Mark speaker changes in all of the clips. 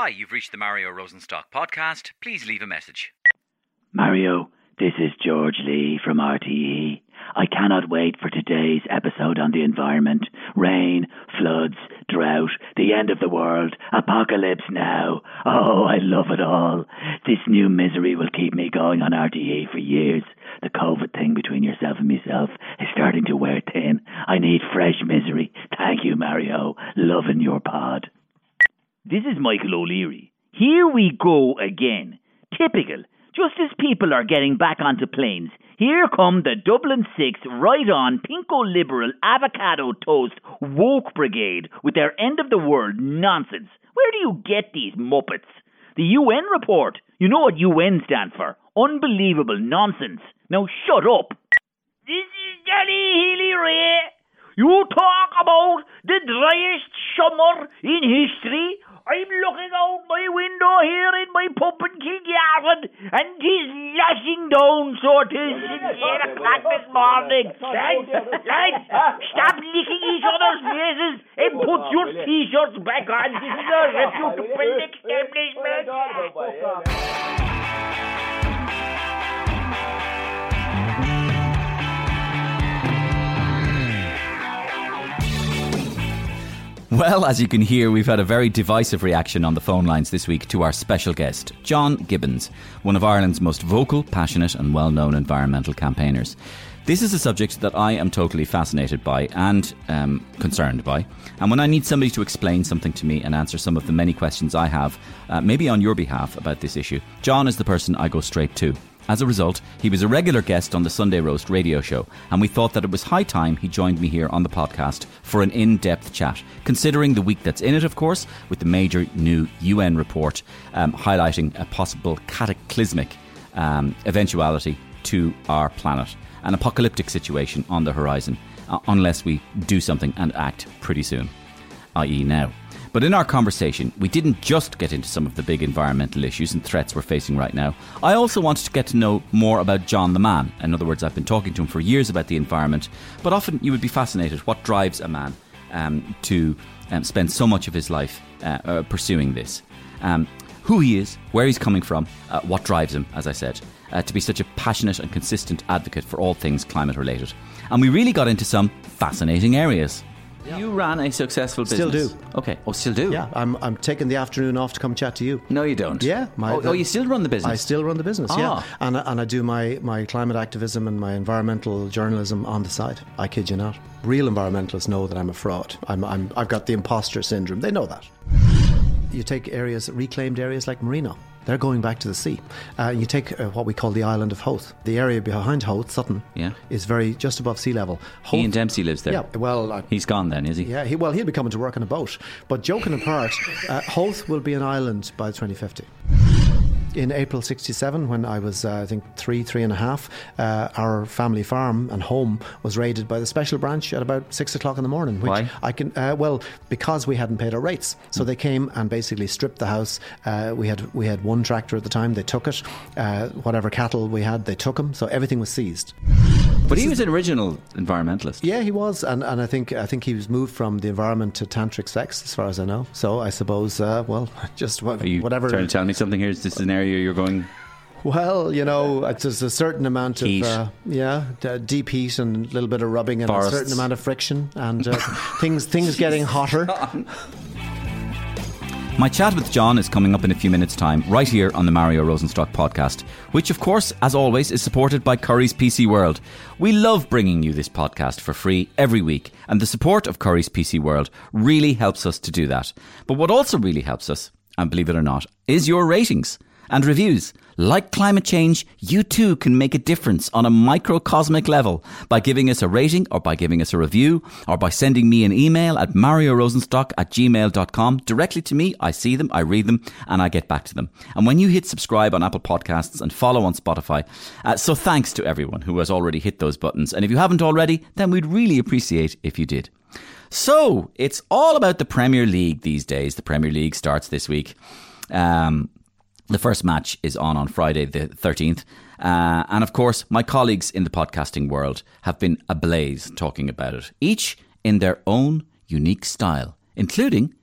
Speaker 1: Hi, you've reached the Mario Rosenstock podcast. Please leave a message.
Speaker 2: Mario, this is George Lee from RTE. I cannot wait for today's episode on the environment. Rain, floods, drought, the end of the world, apocalypse now. Oh, I love it all. This new misery will keep me going on RTE for years. The COVID thing between yourself and myself is starting to wear thin. I need fresh misery. Thank you, Mario. Loving your pod.
Speaker 3: This is Michael O'Leary. Here we go again. Typical. Just as people are getting back onto planes, here come the Dublin 6 right on pinko liberal avocado toast woke brigade with their end of the world nonsense. Where do you get these muppets? The UN report. You know what UN stands for. Unbelievable nonsense. Now shut up. This is Danny Healy-Rae. You talk about the driest summer in history. I'm looking out my window here in my pub in and and 'tis lashing down, so it is. Since 8 o'clock this morning. Lads, lads, stop licking each other's faces and put your t-shirts back on. This is a reputable establishment.
Speaker 4: Well, as you can hear, we've had a very divisive reaction on the phone lines this week to our special guest, John Gibbons, one of Ireland's most vocal, passionate, and well known environmental campaigners. This is a subject that I am totally fascinated by and um, concerned by. And when I need somebody to explain something to me and answer some of the many questions I have, uh, maybe on your behalf about this issue, John is the person I go straight to. As a result, he was a regular guest on the Sunday Roast radio show, and we thought that it was high time he joined me here on the podcast for an in depth chat, considering the week that's in it, of course, with the major new UN report um, highlighting a possible cataclysmic um, eventuality to our planet, an apocalyptic situation on the horizon, uh, unless we do something and act pretty soon, i.e., now. But in our conversation, we didn't just get into some of the big environmental issues and threats we're facing right now. I also wanted to get to know more about John the man. In other words, I've been talking to him for years about the environment, but often you would be fascinated what drives a man um, to um, spend so much of his life uh, uh, pursuing this. Um, who he is, where he's coming from, uh, what drives him, as I said, uh, to be such a passionate and consistent advocate for all things climate related. And we really got into some fascinating areas. You ran a successful business.
Speaker 5: Still do.
Speaker 4: Okay. Oh, still do?
Speaker 5: Yeah, I'm, I'm taking the afternoon off to come chat to you.
Speaker 4: No, you don't.
Speaker 5: Yeah.
Speaker 4: My, oh, oh, you still run the business?
Speaker 5: I still run the business,
Speaker 4: Ah.
Speaker 5: yeah. And, I- and I do my, my climate activism and my environmental journalism on the side. I kid you not. Real environmentalists know that I'm a fraud. I'm, I'm, I've got the imposter syndrome. They know that. You take areas, reclaimed areas like Marino. They're going back to the sea. Uh, you take uh, what we call the island of Howth. The area behind Howth, Sutton,
Speaker 4: Yeah.
Speaker 5: is very just above sea level.
Speaker 4: Ian
Speaker 5: Howth-
Speaker 4: Dempsey lives there.
Speaker 5: Yeah, well, I,
Speaker 4: He's gone then, is he?
Speaker 5: yeah, he, well, he'll be coming to work on a boat. But joking apart, uh, Howth will be an island by 2050. In April 67, when I was, uh, I think, three, three and a half, uh, our family farm and home was raided by the special branch at about six o'clock in the morning. Which
Speaker 4: Why?
Speaker 5: I can, uh, well, because we hadn't paid our rates. So they came and basically stripped the house. Uh, we had we had one tractor at the time. They took it. Uh, whatever cattle we had, they took them. So everything was seized.
Speaker 4: But he was an original environmentalist.
Speaker 5: Yeah, he was, and, and I think I think he was moved from the environment to tantric sex, as far as I know. So I suppose, uh, well, just wha-
Speaker 4: Are you
Speaker 5: whatever.
Speaker 4: trying to tell me something here? Is this an area you're going?
Speaker 5: well, you know, it's just a certain amount of uh, yeah, d- deep heat and a little bit of rubbing and
Speaker 4: Forests.
Speaker 5: a certain amount of friction and uh, things things getting hotter.
Speaker 4: My chat with John is coming up in a few minutes' time, right here on the Mario Rosenstock podcast, which, of course, as always, is supported by Currys PC World. We love bringing you this podcast for free every week, and the support of Currys PC World really helps us to do that. But what also really helps us, and believe it or not, is your ratings and reviews. Like climate change, you too can make a difference on a microcosmic level by giving us a rating or by giving us a review or by sending me an email at mariorosenstock at gmail.com directly to me. I see them, I read them, and I get back to them. And when you hit subscribe on Apple Podcasts and follow on Spotify, uh, so thanks to everyone who has already hit those buttons. And if you haven't already, then we'd really appreciate if you did. So it's all about the Premier League these days. The Premier League starts this week. Um, the first match is on on Friday, the 13th. Uh, and of course, my colleagues in the podcasting world have been ablaze talking about it, each in their own unique style, including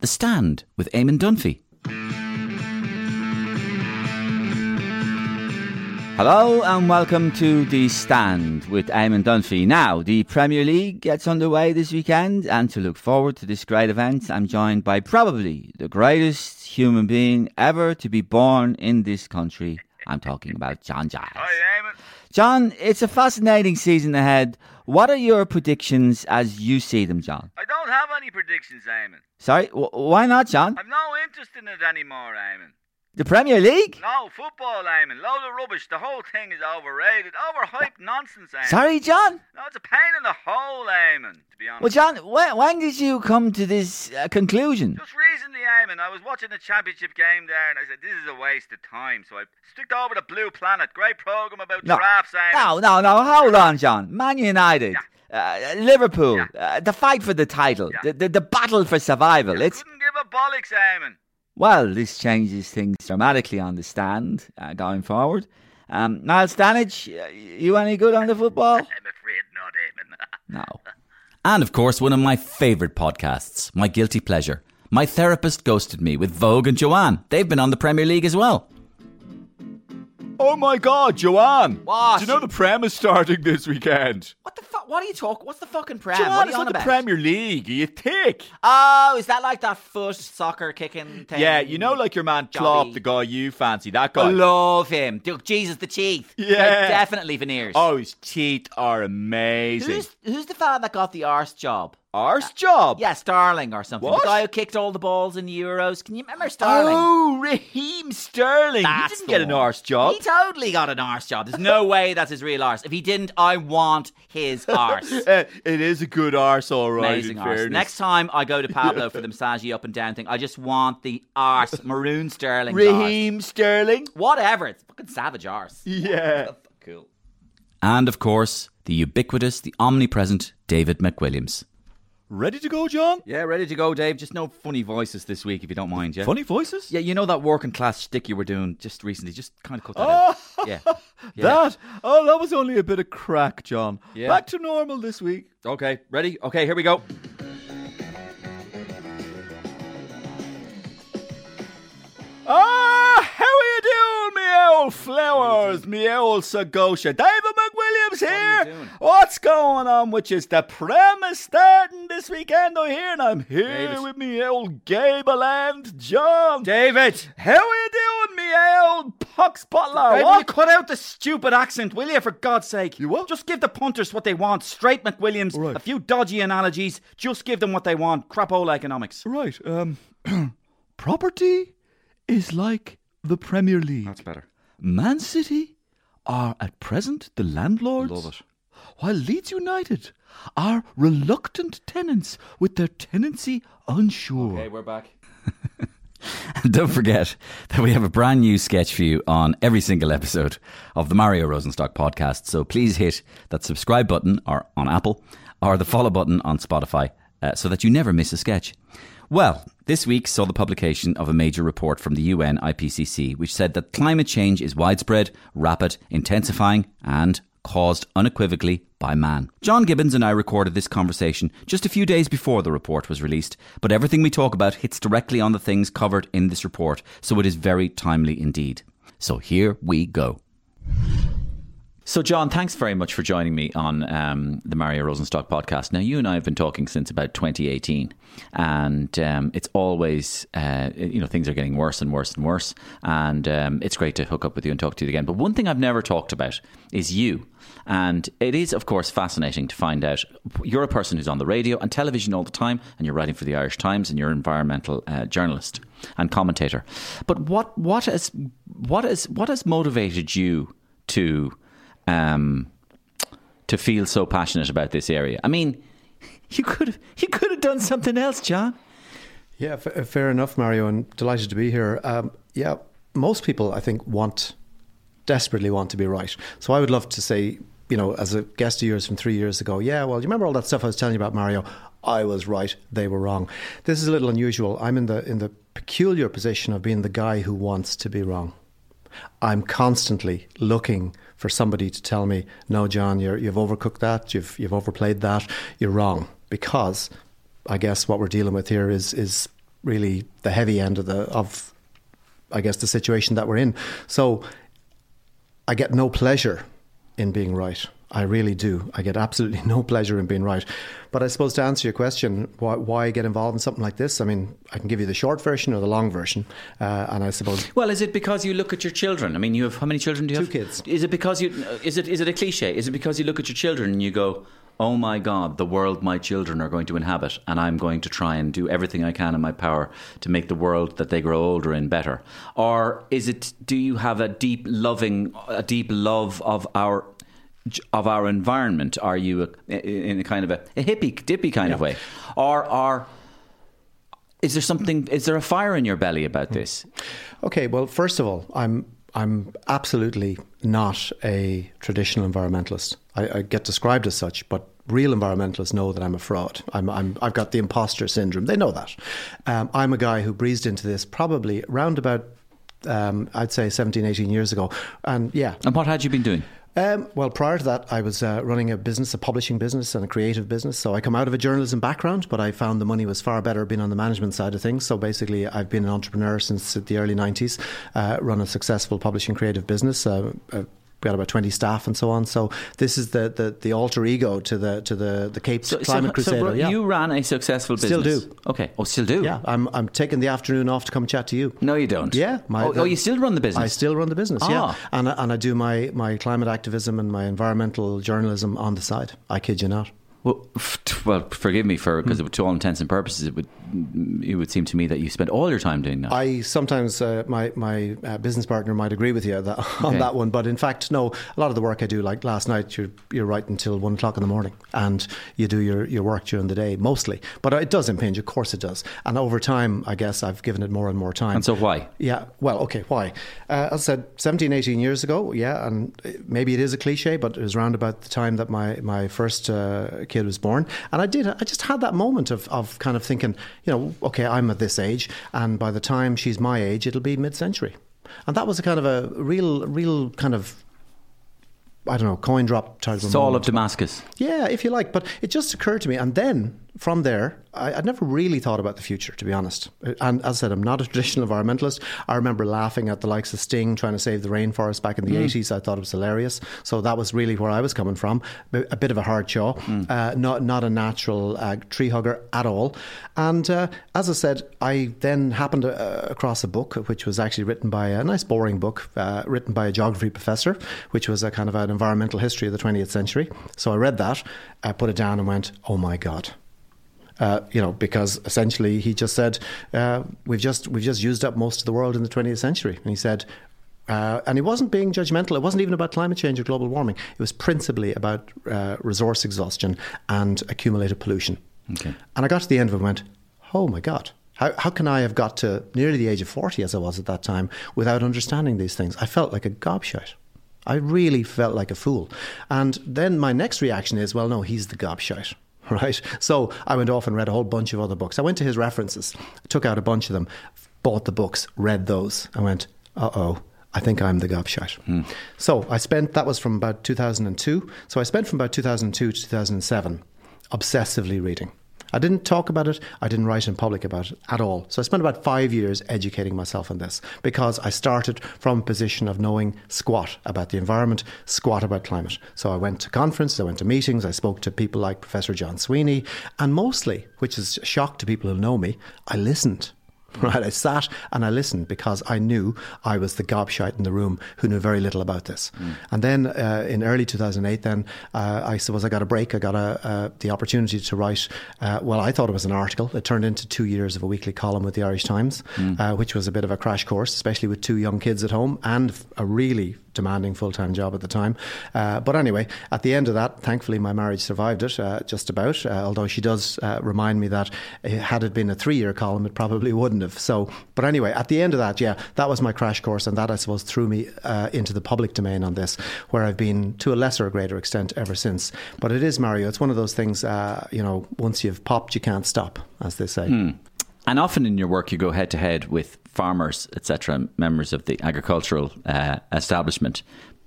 Speaker 4: The Stand with Eamon Dunphy. Hello and welcome to The Stand with Eamon Dunphy. Now, the Premier League gets underway this weekend, and to look forward to this great event, I'm joined by probably the greatest human being ever to be born in this country. I'm talking about John Giles.
Speaker 1: Hi, Eamon.
Speaker 4: John, it's a fascinating season ahead. What are your predictions as you see them, John?
Speaker 1: I don't have any predictions, Eamon.
Speaker 4: Sorry, w- why not, John?
Speaker 1: I've no interest in it anymore, Eamon.
Speaker 4: The Premier League?
Speaker 1: No, football, Eamon. Load of rubbish. The whole thing is overrated. Overhyped nonsense, Eamon.
Speaker 4: Sorry, John?
Speaker 1: No, it's a pain in the hole, Eamon, to be honest.
Speaker 4: Well, John, when, when did you come to this uh, conclusion?
Speaker 1: Just recently, Eamon, I was watching the championship game there and I said, this is a waste of time. So I sticked over to Blue Planet. Great programme about
Speaker 4: No.
Speaker 1: giraffes, Eamon.
Speaker 4: No, no, no. Hold on, John. Man United, uh, Liverpool, uh, the fight for the title,
Speaker 1: Yeah.
Speaker 4: the, the the battle for survival. It's
Speaker 1: Couldn't give a bollocks, Eamon.
Speaker 4: Well, this changes things dramatically on the stand uh, going forward. Um, Niall Stanage, uh, you any good on the football?
Speaker 1: I'm afraid not, Eamon.
Speaker 4: No. And of course, one of my favourite podcasts, my guilty pleasure. My therapist ghosted me with Vogue and Joanne. They've been on the Premier League as well.
Speaker 6: Oh my God, Joanne!
Speaker 4: What?
Speaker 6: Do you know the Prem is starting this weekend?
Speaker 4: What the fuck? What are you talking? What's the fucking prem?
Speaker 6: Joanne, it's not the Premier League. Are you thick?
Speaker 4: Oh, is that like that foot soccer kicking thing?
Speaker 6: Yeah, you know, like your man
Speaker 4: Jobby.
Speaker 6: The guy you fancy, that
Speaker 4: I
Speaker 6: guy.
Speaker 4: love him. Dude, Jesus, the teeth.
Speaker 6: Yeah.
Speaker 4: They're definitely veneers.
Speaker 6: oh, his teeth are amazing.
Speaker 4: who's who's the fella that got the arse job?
Speaker 6: Arse job?
Speaker 4: Yeah, Starling or something.
Speaker 6: What?
Speaker 4: The guy who kicked all the balls in the Euros. Can you remember Starling?
Speaker 6: Oh, Raheem Sterling.
Speaker 4: That's
Speaker 6: he didn't
Speaker 4: the
Speaker 6: get an
Speaker 4: one.
Speaker 6: arse job.
Speaker 4: He totally got an arse job. There's no way that's his real arse. If he didn't, I want his arse.
Speaker 6: Uh, it is a good arse, all right.
Speaker 4: Amazing arse.
Speaker 6: fairness.
Speaker 4: Next time I go to Pablo for the massagey up and down thing, I just want the arse, maroon Sterling.
Speaker 6: Raheem Sterling.
Speaker 4: Whatever. It's fucking savage arse.
Speaker 6: Yeah.
Speaker 4: Cool. And of course, the ubiquitous, the omnipresent David McWilliams.
Speaker 6: Ready to go, John?
Speaker 4: Yeah, ready to go, Dave. Just no funny voices this week, if you don't mind. Yeah.
Speaker 6: Funny voices?
Speaker 4: Yeah, you know that working class stick you were doing just recently. Just kind of cut that out.
Speaker 6: Oh,
Speaker 4: Yeah. yeah.
Speaker 6: that. Oh, that was only a bit of crack, John.
Speaker 4: Yeah.
Speaker 6: Back to normal this week.
Speaker 4: Okay, ready? Okay, here we go.
Speaker 6: Ah, how are you doing, me old flowers, me old Sagosha? David Here. What's going on Which is The Prem is starting this weekend, I hear, and I'm here
Speaker 4: David.
Speaker 6: with me old Gable and John.
Speaker 4: David!
Speaker 6: How are you doing, me old puck?
Speaker 4: Dave, will you cut out the stupid accent, will you, for God's sake?
Speaker 6: You what?
Speaker 4: Just give the punters what they want. Straight McWilliams,
Speaker 6: Right.
Speaker 4: a few dodgy analogies. Just give them what they want. Crapola economics.
Speaker 6: Right, um, property is like the Premier League.
Speaker 4: That's better.
Speaker 6: Man City are at present the landlords. While Leeds United are reluctant tenants with their tenancy unsure.
Speaker 4: Okay, we're back. Don't forget that we have a brand new sketch for you on every single episode of the Mario Rosenstock podcast. So please hit that subscribe button or on Apple or the follow button on Spotify uh, so that you never miss a sketch. Well, this week saw the publication of a major report from the UN IPCC, which said that climate change is widespread, rapid, intensifying, and caused unequivocally by man. John Gibbons and I recorded this conversation just a few days before the report was released, but everything we talk about hits directly on the things covered in this report, so it is very timely indeed. So here we go. So, John, thanks very much for joining me on um, the Mario Rosenstock podcast. Now, you and I have been talking since about 2018, and um, it's always, uh, you know, things are getting worse and worse and worse. And um, it's great to hook up with you and talk to you again. But one thing I've never talked about is you. And it is, of course, fascinating to find out you're a person who's on the radio and television all the time, and you're writing for the Irish Times, and you're an environmental uh, journalist and commentator. But what what has what has what has motivated you to um, to feel so passionate about this area. I mean, you could have you could have done something else, John.
Speaker 5: Yeah, f- fair enough, Mario, and delighted to be here. Um, yeah, most people, I think, want desperately want to be right. So I would love to say, you know, as a guest of yours from three years ago, yeah, well, you remember all that stuff I was telling you about Mario? I was right, they were wrong. This is a little unusual. I'm in the in the peculiar position of being the guy who wants to be wrong. I'm constantly looking for somebody to tell me, "No, John, you're, you've overcooked that. You've you've overplayed that. You're wrong." Because I guess what we're dealing with here is is really the heavy end of the of I guess, the situation that we're in. So I get no pleasure in being right. I really do. I get absolutely no pleasure in being right. But I suppose to answer your question, why, why get involved in something like this? I mean, I can give you the short version or the long version. Uh, and I suppose.
Speaker 4: Well, is it because you look at your children? I mean, you have how many children do you
Speaker 5: Two
Speaker 4: have?
Speaker 5: kids.
Speaker 4: Is it because you? Is it is it a cliche? Is it because you look at your children and you go, "Oh my God, the world my children are going to inhabit, and I'm going to try and do everything I can in my power to make the world that they grow older in better," or is it? Do you have a deep loving, a deep love of our of our environment? Are you a, in a kind of a, a hippie, dippy kind of way, or are is there something? Is there a fire in your belly about this?
Speaker 5: Okay, well, first of all, I'm I'm absolutely not a traditional environmentalist. I, I get described as such, but real environmentalists know that I'm a fraud. I'm, I'm I've got the imposter syndrome. They know that. Um, I'm a guy who breezed into this probably around about um, I'd say 17, 18 years ago, and yeah,
Speaker 4: And what had you been doing?
Speaker 5: Um, well, prior to that, I was uh, running a business, a publishing business, and a creative business. So I come out of a journalism background, but I found the money was far better being on the management side of things. So basically, I've been an entrepreneur since the early '90s. Uh, run a successful publishing creative business. Uh, uh, we got about 20 staff and so on. So this is the, the, the alter ego to the to the the Cape Climate Crusader.
Speaker 4: bro,
Speaker 5: yeah.
Speaker 4: you ran a successful business.
Speaker 5: Still do.
Speaker 4: Okay. Oh, still do.
Speaker 5: yeah, I'm I'm taking the afternoon off to come chat to you.
Speaker 4: No, you don't.
Speaker 5: Yeah, my-
Speaker 4: oh, oh, you still run the business.
Speaker 5: I still run the business,
Speaker 4: Ah.
Speaker 5: yeah, and I, and I do my, my climate activism and my environmental journalism on the side. I kid you not.
Speaker 4: Well, well, forgive me for because to all intents and purposes, it would it would seem to me that you spent all your time doing that.
Speaker 5: I sometimes uh, my my uh, business partner might agree with you that, on
Speaker 4: Okay.
Speaker 5: that one, but in fact, no. A lot of the work I do, like last night, you're you're right until one o'clock in the morning, and you do your, your work during the day mostly. But it does impinge, of course, it does. And over time, I guess I've given it more and more time.
Speaker 4: and so why?
Speaker 5: Yeah, well, okay, why? Uh, as I said, 17, 18 years ago, yeah, and maybe it is a cliche, but it was around about the time that my, my first uh, kid was born. And I did, I just had that moment of, of kind of thinking, you know, okay, I'm at this age, and by the time she's my age, it'll be mid century. And that was a kind of a real, real kind of, I don't know, coin drop type of
Speaker 4: Saul of
Speaker 5: moment.
Speaker 4: Damascus.
Speaker 5: Yeah, if you like. But it just occurred to me. And then from there, I, I'd never really thought about the future, to be honest. And as I said, I'm not a traditional environmentalist. I remember laughing at the likes of Sting trying to save the rainforest back in the 80s. I thought it was hilarious. So that was really where I was coming from. A bit of a hard jaw, uh, not, not a natural uh, tree hugger at all. And uh, as I said, I then happened uh, across a book, which was actually written by a nice, boring book, uh, written by a geography professor, which was a kind of an environmental history of the 20th century. So I read that, I put it down and went, oh my God. Uh, you know, because essentially he just said uh, we've just we've just used up most of the world in the 20th century, and he said, uh, and he wasn't being judgmental. It wasn't even about climate change or global warming. It was principally about uh, resource exhaustion and accumulated pollution.
Speaker 4: Okay.
Speaker 5: And I got to the end of it and went, oh my god. How, how can I have got to nearly the age of 40 as I was at that time without understanding these things? I felt like a gobshite. I really felt like a fool. And then my next reaction is, well, no, he's the gobshite. Right. So I went off and read a whole bunch of other books. I went to his references, took out a bunch of them, bought the books, read those. I went, uh oh, I think I'm the gobshite. So I spent, that was from about 2002. So I spent from about 2002 to 2007 obsessively reading. I didn't talk about it. I didn't write in public about it at all. So I spent about five years educating myself on this because I started from a position of knowing squat about the environment, squat about climate. So I went to conferences, I went to meetings, I spoke to people like Professor John Sweeney, and mostly, which is a shock to people who know me, I listened. Right, I sat and I listened because I knew I was the gobshite in the room who knew very little about this. And then uh, in early 2008, then uh, I suppose I got a break. I got a, uh, the opportunity to write. Uh, well, I thought it was an article. It turned into two years of a weekly column with the Irish Times, uh, which was a bit of a crash course, especially with two young kids at home and a really demanding full time job at the time. Uh, but anyway, at the end of that, thankfully, my marriage survived it uh, just about. Uh, although she does uh, remind me that uh, had it been a three year column, it probably wouldn't have. So, but anyway, at the end of that, yeah, that was my crash course, and that I suppose threw me uh, into the public domain on this, where I've been to a lesser or greater extent ever since. But it is Mario. It's one of those things. You know, once you've popped, you can't stop, as they say.
Speaker 4: And often in your work, you go head to head with farmers, etc., members of the agricultural uh, establishment.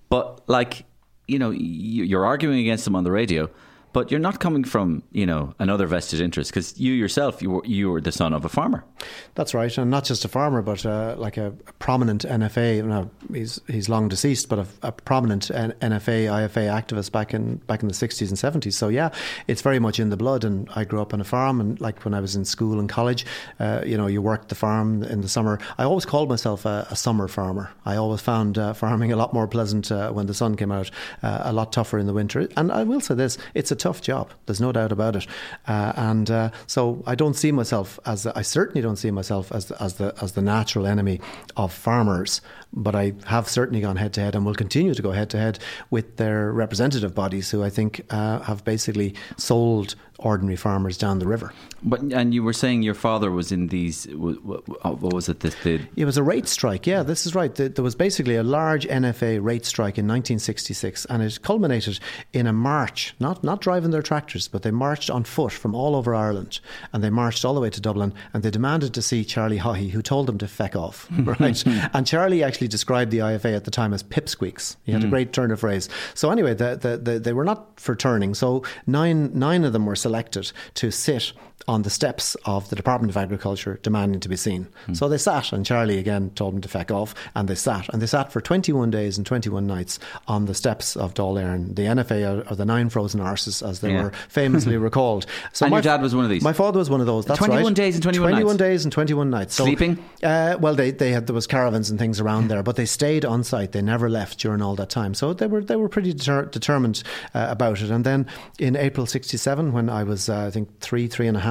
Speaker 4: But like, you know, you- you're arguing against them on the radio, but you're not coming from you know another vested interest because you yourself you were you were the son of a farmer.
Speaker 5: That's right, and not just a farmer, but uh, like a, a, prominent NFA. Now he's he's long deceased, but a, a, prominent NFA IFA activist back in back in the sixties and seventies. So yeah, it's very much in the blood. And I grew up on a farm, and like when I was in school and college, uh, you know, you worked the farm in the summer. I always called myself a, a summer farmer. I always found uh, farming a lot more pleasant uh, when the sun came out, uh, a lot tougher in the winter. And I will say this: it's a tough job. There's no doubt about it. Uh, and uh, so I don't see myself as I certainly don't see myself as as the as the natural enemy of farmers. But I have certainly gone head to head and will continue to go head to head with their representative bodies, who I think uh, have basically sold ordinary farmers down the river.
Speaker 4: But and you were saying your father was in these. What, was it? This did
Speaker 5: it was a rate strike. Yeah, this is right. There was basically a large NFA rate strike in 1966, and it culminated in a march. Not not driving their tractors, but they marched on foot from all over Ireland, and they marched all the way to Dublin, and they demanded to see Charlie Haughey, who told them to feck off. Right, and Charlie actually described the IFA at the time as pipsqueaks. He had mm. a great turn of phrase. So anyway, the, the, the, they were not for turning. So nine nine of them were selected to sit on the steps of the Department of Agriculture demanding to be seen. Hmm. So they sat, and Charlie again told them to feck off, and they sat. And they sat for 21 days and 21 nights on the steps of Dáil the NFA, or, the Nine Frozen Arses, as they yeah. were famously recalled.
Speaker 4: So and my, your dad was one of these?
Speaker 5: My father was one of those, that's
Speaker 4: 21
Speaker 5: right.
Speaker 4: days and 21,
Speaker 5: 21
Speaker 4: nights?
Speaker 5: days and 21 nights.
Speaker 4: So, Sleeping?
Speaker 5: Uh, well, they, they had, there was caravans and things around there, but they stayed on site. They never left during all that time. So they were, they were pretty deter- determined uh, about it. And then in April 67, when I was, uh, I think, three, three and a half,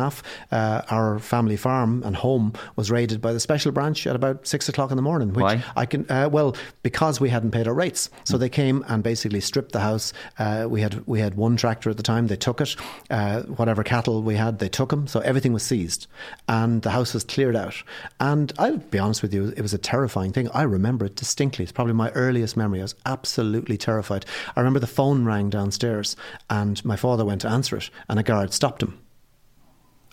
Speaker 5: uh, our family farm and home was raided by the special branch at about six o'clock in the morning.
Speaker 4: Which Why?
Speaker 5: I can uh, well because we hadn't paid our rates, so mm. they came and basically stripped the house. Uh, we had we had one tractor at the time. They took it. Uh, whatever cattle we had, they took them. So everything was seized, and the house was cleared out. And I'll be honest with you, it was a terrifying thing. I remember it distinctly. It's probably my earliest memory. I was absolutely terrified. I remember the phone rang downstairs, and my father went to answer it, and a guard stopped him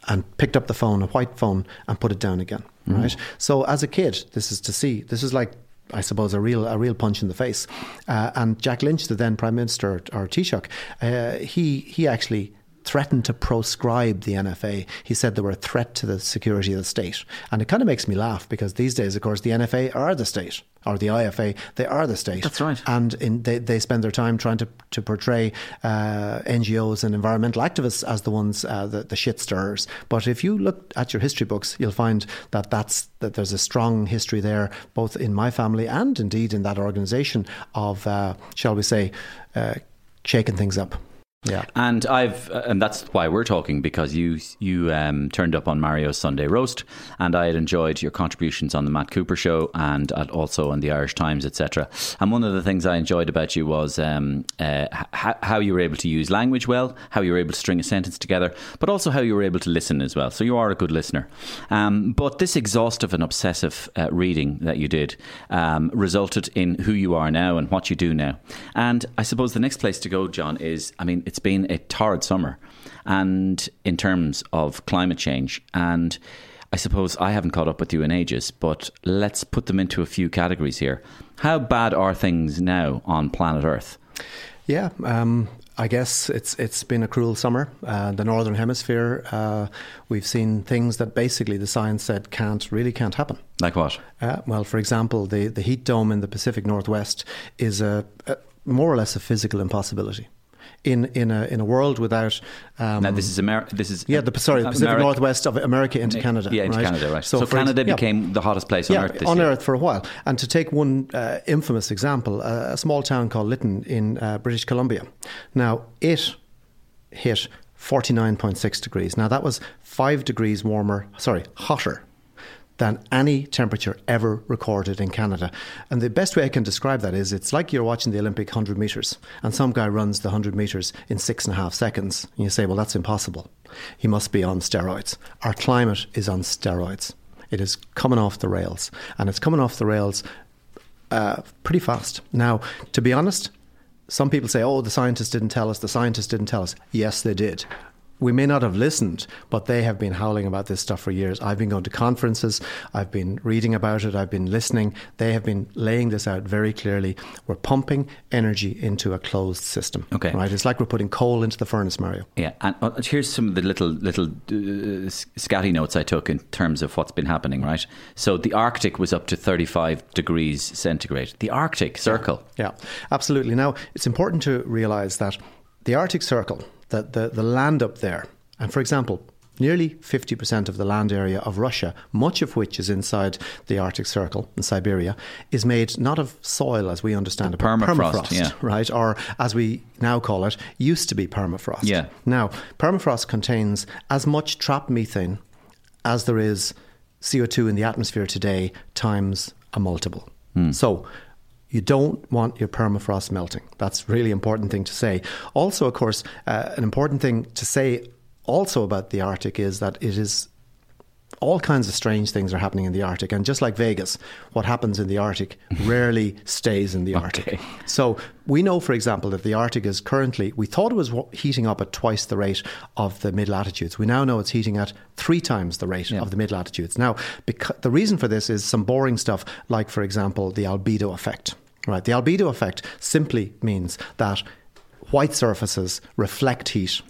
Speaker 5: and picked up the phone, a white phone, and put it down again. Mm. Right. So as a kid, this is to see. This is like I suppose a real a real punch in the face. Uh, and Jack Lynch, the then Prime Minister, or Taoiseach, uh, he he actually threatened to proscribe the NFA. He said they were a threat to the security of the state. And it kind of makes me laugh because these days, of course, the NFA are the state or the IFA, they are the state.
Speaker 4: That's right.
Speaker 5: And in, they, they spend their time trying to, to portray uh, NGOs and environmental activists as the ones, uh, the, the shit stirrers. But if you look at your history books, you'll find that that's, that there's a strong history there, both in my family and indeed in that organisation of, uh, shall we say, uh, shaking things up.
Speaker 4: Yeah, and I've uh, and that's why we're talking because you you um, turned up on Mario's Sunday roast, and I had enjoyed your contributions on the Matt Cooper show and also on the Irish Times, etc. And one of the things I enjoyed about you was um, uh, h- how you were able to use language well, how you were able to string a sentence together, but also how you were able to listen as well. So you are a good listener. Um, but this exhaustive and obsessive uh, reading that you did um, resulted in who you are now and what you do now. And I suppose the next place to go, John, is I mean it's been a torrid summer, and in terms of climate change, and I suppose I haven't caught up with you in ages, but let's put them into a few categories here. How bad are things now on planet Earth?
Speaker 5: Yeah, um, I guess it's it's been a cruel summer. Uh, the northern hemisphere, uh, we've seen things that basically the science said can't really can't happen.
Speaker 4: Like what?
Speaker 5: Uh, well, for example, the the heat dome in the Pacific Northwest is a, a more or less a physical impossibility in in a in a world without.
Speaker 4: Um, now this is America. This is
Speaker 5: yeah. The sorry, the Pacific Northwest of America into Canada.
Speaker 4: Yeah, into
Speaker 5: right?
Speaker 4: Canada, right? So, so Canada ex- became yeah. the hottest place on
Speaker 5: yeah,
Speaker 4: Earth.
Speaker 5: on
Speaker 4: year.
Speaker 5: Earth for a while. And to take one uh, infamous example, uh, a small town called Lytton in uh, British Columbia. Now it hit 49.6 degrees. Now that was five degrees warmer. Sorry, hotter than any temperature ever recorded in Canada. And the best way I can describe that is it's like you're watching the Olympic 100 metres and some guy runs the 100 metres in six and a half seconds. And you say, well, that's impossible. He must be on steroids. Our climate is on steroids. It is coming off the rails. And it's coming off the rails uh, pretty fast. Now, to be honest, some people say, oh, the scientists didn't tell us, the scientists didn't tell us. Yes, they did we may not have listened, but they have been howling about this stuff for years. I've been going to conferences, I've been reading about it, I've been listening. They have been laying this out very clearly. We're pumping energy into a closed system.
Speaker 4: Okay.
Speaker 5: Right? It's like we're putting coal into the furnace, Mario.
Speaker 4: Yeah, and uh, here's some of the little little uh, scatty notes I took in terms of what's been happening. Right, so the Arctic was up to 35 degrees centigrade. The Arctic Circle.
Speaker 5: Yeah, absolutely. Now, it's important to realize that the Arctic Circle, the, the, the land up there, and for example, nearly 50% of the land area of Russia, much of which is inside the Arctic Circle in Siberia, is made not of soil as we understand it,
Speaker 4: permafrost,
Speaker 5: permafrost,
Speaker 4: yeah.
Speaker 5: right? Or as we now call it, used to be permafrost.
Speaker 4: Yeah.
Speaker 5: Now, permafrost contains as much trapped methane as there is CO2 in the atmosphere today times a multiple. Hmm. So you don't want your permafrost melting. That's a really important thing to say. Also, of course, uh, an important thing to say also about the Arctic is that it is all kinds of strange things are happening in the Arctic. And just like Vegas, what happens in the Arctic rarely stays in the Arctic. So we know, for example, that the Arctic is currently, we thought it was heating up at twice the rate of the mid latitudes. We now know it's heating at three times the rate of the mid latitudes. Now, the reason for this is some boring stuff, like, for example, the albedo effect. Right, the albedo effect simply means that white surfaces reflect heat.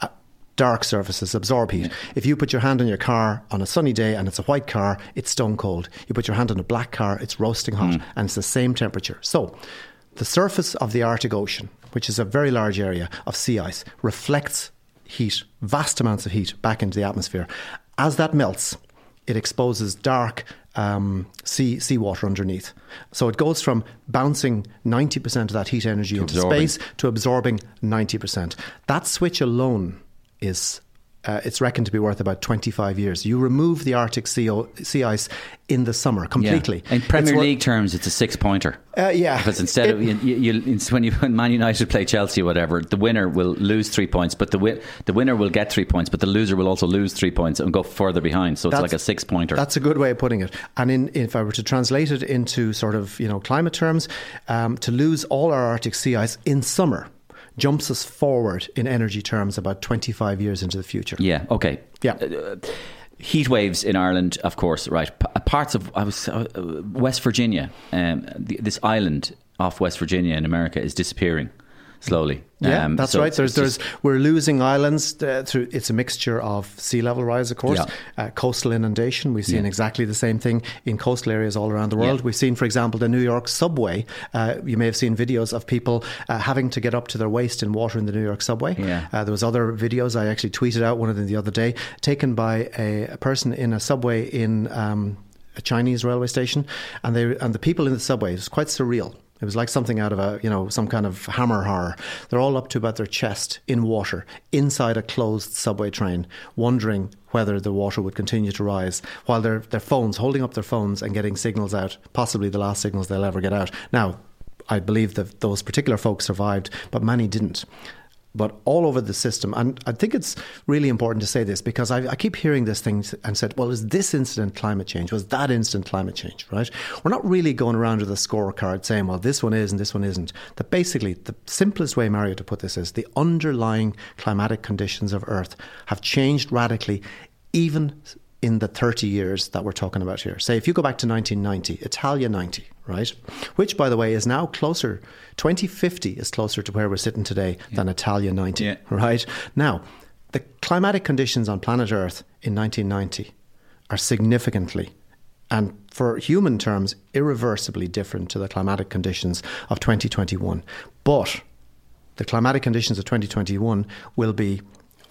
Speaker 5: Uh, Dark surfaces absorb heat. If you put your hand on your car on a sunny day and it's a white car, it's stone cold. You put your hand on a black car, it's roasting hot, and it's the same temperature. So, the surface of the Arctic Ocean, which is a very large area of sea ice, reflects heat, vast amounts of heat, back into the atmosphere. As that melts, it exposes dark um, sea seawater underneath. So it goes from bouncing 90% of that heat energy into
Speaker 4: absorbing.
Speaker 5: space to absorbing 90%. That switch alone is. Uh, it's reckoned to be worth about 25 years. You remove the Arctic sea, o- sea ice in the summer completely.
Speaker 4: Yeah. In Premier
Speaker 5: wor-
Speaker 4: League terms, it's a six pointer.
Speaker 5: Uh, yeah.
Speaker 4: Because instead of you, you, you, when you when Man United play Chelsea or whatever, the winner will lose three points, but the wi- the winner will get three points, but the loser will also lose three points and go further behind. So it's like a six pointer.
Speaker 5: That's a good way of putting it. And in, if I were to translate it into sort of you know climate terms, um, to lose all our Arctic sea ice in summer jumps us forward in energy terms about 25 years into the future.
Speaker 4: Yeah. Okay.
Speaker 5: Yeah.
Speaker 4: Uh, heat waves in Ireland, of course. Right. P- parts of I was uh, West Virginia. Um, the, this island off West Virginia in America is disappearing slowly.
Speaker 5: Yeah,
Speaker 4: Um,
Speaker 5: that's
Speaker 4: so
Speaker 5: right. There's, there's, we're losing islands uh, through. It's a mixture of sea level rise, of course,
Speaker 4: Yeah.
Speaker 5: uh, coastal inundation. We've seen
Speaker 4: Yeah.
Speaker 5: exactly the same thing in coastal areas all around the world.
Speaker 4: Yeah.
Speaker 5: We've seen, for example, the New York subway. Uh, you may have seen videos of people uh, having to get up to their waist in water in the New York subway.
Speaker 4: Yeah.
Speaker 5: Uh, there was other videos. I actually tweeted out one of them the other day, taken by a, a person in a subway in. Um, a Chinese railway station, and they and the people in the subway. It was quite surreal. It was like something out of a you know some kind of hammer horror. They're all up to about their chest in water inside a closed subway train, wondering whether the water would continue to rise while their their phones holding up their phones and getting signals out, possibly the last signals they'll ever get out. Now, I believe that those particular folks survived, but many didn't but all over the system. And I think it's really important to say this because I, I keep hearing this thing and said, well, is this incident climate change? Was that incident climate change, right? We're not really going around with a scorecard saying, well, this one is and this one isn't. That basically, the simplest way, Mario, to put this is the underlying climatic conditions of Earth have changed radically, even in the 30 years that we're talking about here. Say, if you go back to 1990, Italia 90, right? Which, by the way, is now closer, 2050 is closer to where we're sitting today than Italia 90,
Speaker 4: Yeah.
Speaker 5: right? Now, the climatic conditions on planet Earth in 1990 are significantly and for human terms, irreversibly different to the climatic conditions of 2021. But the climatic conditions of 2021 will be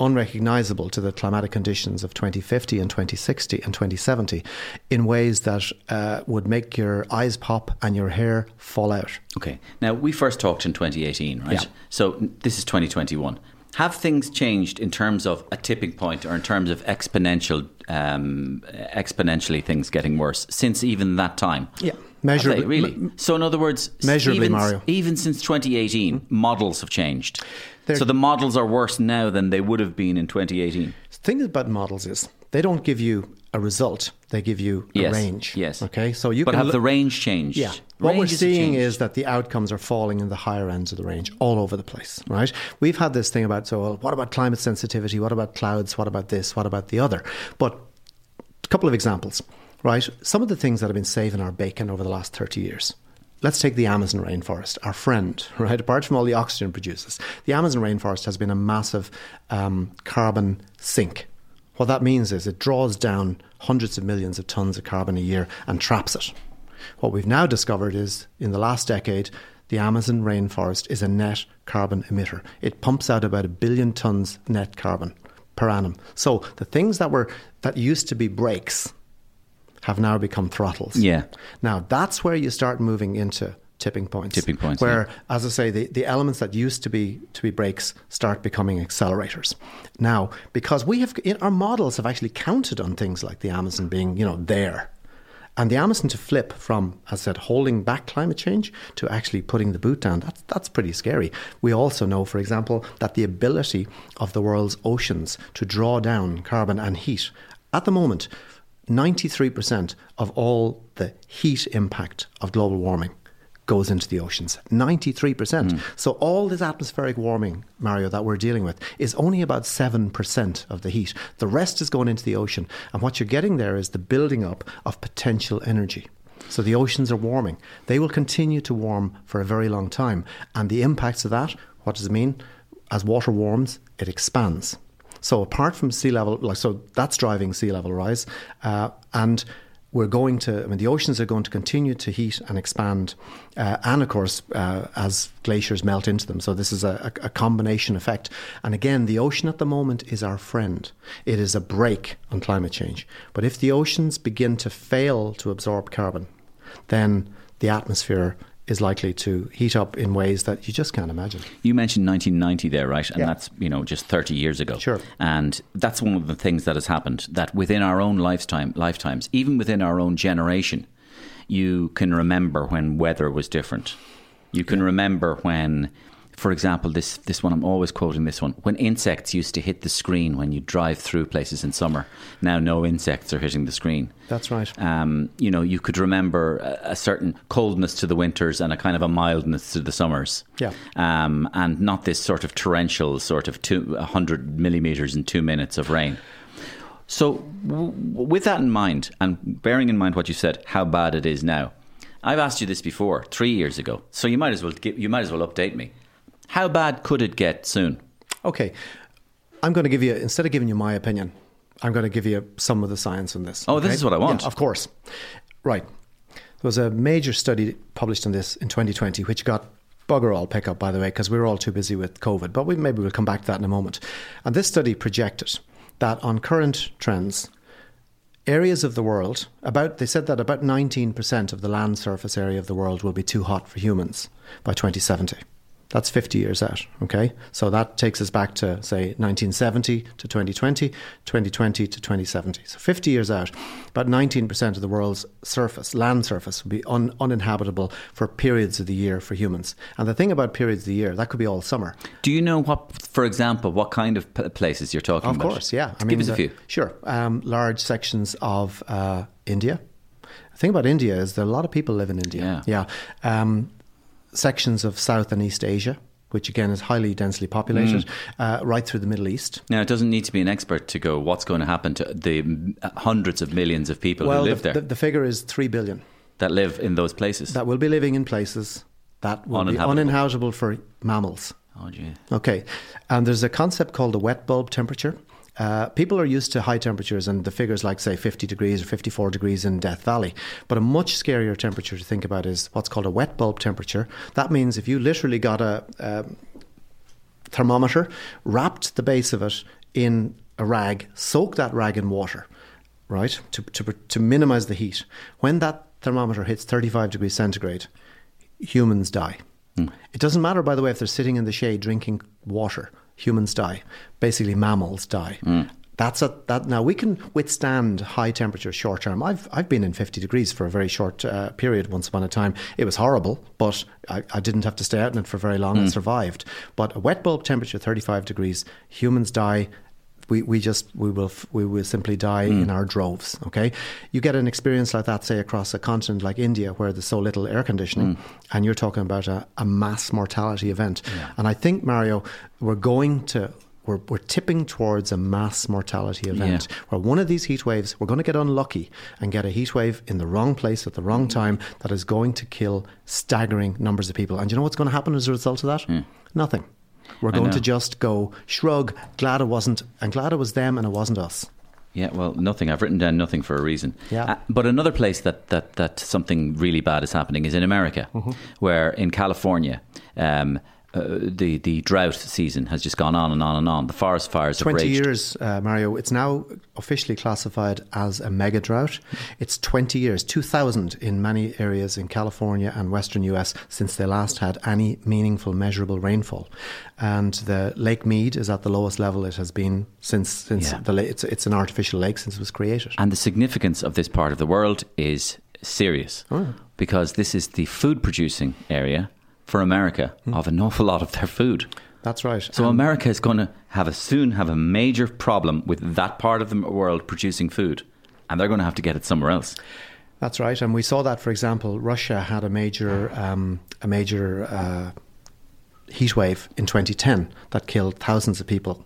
Speaker 5: unrecognizable to the climatic conditions of 2050 and 2060 and 2070 in ways that uh, would make your eyes pop and your hair fall out.
Speaker 4: Okay. Now, we first talked in 2018, right?
Speaker 5: Yeah.
Speaker 4: So this is 2021. Have things changed in terms of a tipping point or in terms of exponential, um, exponentially things getting worse since even that time?
Speaker 5: Yeah. Measurably-
Speaker 4: really? so, in other words,
Speaker 5: Measurably,
Speaker 4: even,
Speaker 5: Mario.
Speaker 4: even since 2018, models have changed.
Speaker 5: They're-
Speaker 4: so the models are worse now than they would have been in 2018.
Speaker 5: The thing about models is they don't give you a result; they give you a
Speaker 4: Yes,
Speaker 5: range.
Speaker 4: yes.
Speaker 5: Okay, so you
Speaker 4: but
Speaker 5: can
Speaker 4: have
Speaker 5: look-
Speaker 4: the range changed?
Speaker 5: yeah. What we're seeing is that the outcomes are falling in the higher ends of the range all over the place, right? We've had this thing about, so well, what about climate sensitivity? What about clouds? What about this? What about the other? But a couple of examples, right? Some of the things that have been saving our bacon over the last 30 years. Let's take the Amazon rainforest, our friend, right? Apart from all the oxygen it produces, the Amazon rainforest has been a massive um, carbon sink. What that means is it draws down hundreds of millions of tons of carbon a year and traps it. What we've now discovered is in the last decade, the Amazon rainforest is a net carbon emitter. It pumps out about a billion tons net carbon per annum. So the things that were that used to be brakes have now become throttles.
Speaker 4: Yeah.
Speaker 5: Now that's where you start moving into tipping points.
Speaker 4: Tipping points,
Speaker 5: Where, as I say, the, the elements that used to be to be brakes start becoming accelerators. Now, because we have in, our models have actually counted on things like the Amazon being, you know, there. And the Amazon to flip from, as I said, holding back climate change to actually putting the boot down, that's, that's pretty scary. We also know, for example, that the ability of the world's oceans to draw down carbon and heat, at the moment, 93% of all the heat impact of global warming goes into the oceans. 93%. Hmm. So all this atmospheric warming, Mario, that we're dealing with is only about 7% of the heat. The rest is going into the ocean. And what you're getting there is the building up of potential energy. So the oceans are warming. They will continue to warm for a very long time. And the impacts of that, what does it mean? As water warms, it expands. So apart from sea level, like so, that's driving sea level rise, uh, and we're going to. I mean, the oceans are going to continue to heat and expand, uh, and of course, uh, as glaciers melt into them. So this is a, a, combination effect. And again, the ocean at the moment is our friend. It is a brake on climate change. But if the oceans begin to fail to absorb carbon, then the atmosphere is likely to heat up in ways that you just can't imagine.
Speaker 4: You mentioned 1990 there, right? And
Speaker 5: Yeah.
Speaker 4: that's, you know, just 30 years ago.
Speaker 5: Sure.
Speaker 4: And that's one of the things that has happened that within our own lifetime lifetimes, even within our own generation, you can remember when weather was different. You can remember when for example, this this one I'm always quoting this one. When insects used to hit the screen when you drive through places in summer, now no insects are hitting the screen.
Speaker 5: That's right.
Speaker 4: Um, you know, you could remember a, a certain coldness to the winters and a kind of a mildness to the summers.
Speaker 5: Yeah.
Speaker 4: Um, and not this sort of torrential, sort of two, 100 millimeters in two minutes of rain. So, w- with that in mind, and bearing in mind what you said, how bad it is now, I've asked you this before, three years ago. So you might as well give, you might as well update me. How bad could it get soon?
Speaker 5: Okay. I'm going to give you, instead of giving you my opinion, I'm going to give you some of the science on this.
Speaker 4: Oh, this is what I want.
Speaker 5: Yeah, of course. Right. There was a major study published on this in 2020, which got bugger all pickup, by the way, because we were all too busy with COVID. But we, maybe we'll come back to that in a moment. And this study projected that on current trends, areas of the world, about they said that about 19% of the land surface area of the world will be too hot for humans by 2070. That's 50 years out, okay? So that takes us back to, say, 1970 to 2020, 2020 to 2070. So 50 years out, about 19% of the world's surface, land surface, will be un- uninhabitable for periods of the year for humans. And the thing about periods of the year, that could be all summer.
Speaker 4: Do you know what, for example, what kind of p- places you're talking
Speaker 5: Of
Speaker 4: about?
Speaker 5: course, yeah.
Speaker 4: Give us a
Speaker 5: the-
Speaker 4: few.
Speaker 5: Sure. Um, large sections of uh, India. The thing about India is that a lot of people live in India.
Speaker 4: Yeah.
Speaker 5: Yeah. Um, sections of South and East Asia, which again is highly densely populated,
Speaker 4: Mm.
Speaker 5: uh, right through the Middle East.
Speaker 4: Now, it doesn't need to be an expert to go what's going to happen to the hundreds of millions of people
Speaker 5: well,
Speaker 4: who live
Speaker 5: the,
Speaker 4: there
Speaker 5: The, the figure is 3 billion
Speaker 4: that live in those places.
Speaker 5: that will be living in places that will
Speaker 4: Uninhabitable.
Speaker 5: be uninhabitable for mammals.
Speaker 4: oh, gee.
Speaker 5: Okay. And there's a concept called the wet bulb temperature. Uh, people are used to high temperatures and the figures like, say, 50 degrees or 54 degrees in Death Valley. But a much scarier temperature to think about is what's called a wet bulb temperature. That means if you literally got a, a thermometer, wrapped the base of it in a rag, soaked that rag in water, right, to, to, to minimize the heat. When that thermometer hits 35 degrees centigrade, humans die. It doesn't matter, by the way, if they're sitting in the shade drinking water. Humans die. Basically, mammals die. That's a, that. Now we can withstand high temperatures short term. I've I've been in 50 degrees for a very short uh, period once upon a time. It was horrible, but I, I didn't have to stay out in it for very long and survived. But a wet bulb temperature 35 degrees, humans die we, we just we will f- we will simply die
Speaker 4: Hmm.
Speaker 5: in our droves. Okay, you get an experience like that, say across a continent like India, where there's so little air conditioning,
Speaker 4: Hmm.
Speaker 5: and you're talking about a, a mass mortality event. And I think Mario, we're going to. We're, we're tipping towards a mass mortality event
Speaker 4: Yeah.
Speaker 5: where one of these heat waves, we're going to get unlucky and get a heat wave in the wrong place at the wrong time that is going to kill staggering numbers of people. And you know what's going to happen as a result of that? Nothing. We're going to just go shrug, glad it wasn't, and glad it was them and it wasn't us.
Speaker 4: Yeah, well, nothing. I've written down nothing for a reason.
Speaker 5: Yeah.
Speaker 4: Uh, but another place that, that, that something really bad is happening is in America,
Speaker 5: Mm-hmm.
Speaker 4: where in California, um, uh, the the drought season has just gone on and on and on. The forest fires have
Speaker 5: 20
Speaker 4: raged.
Speaker 5: years, uh, Mario. It's now officially classified as a mega drought. It's 20 years, 2,000 in many areas in California and western US since they last had any meaningful, measurable rainfall. And the Lake Mead is at the lowest level it has been since, since
Speaker 4: Yeah.
Speaker 5: the, la- it's, it's an artificial lake since it was created.
Speaker 4: And the significance of this part of the world is serious
Speaker 5: Oh.
Speaker 4: because this is the food producing area for America
Speaker 5: Hmm.
Speaker 4: of an awful lot of their food.
Speaker 5: That's right.
Speaker 4: So America is going to have a soon have a major problem with that part of the world producing food, and they're going to have to get it somewhere else.
Speaker 5: That's right, and we saw that, for example, Russia had a major um, a major uh, heat wave in 2010 that killed thousands of people,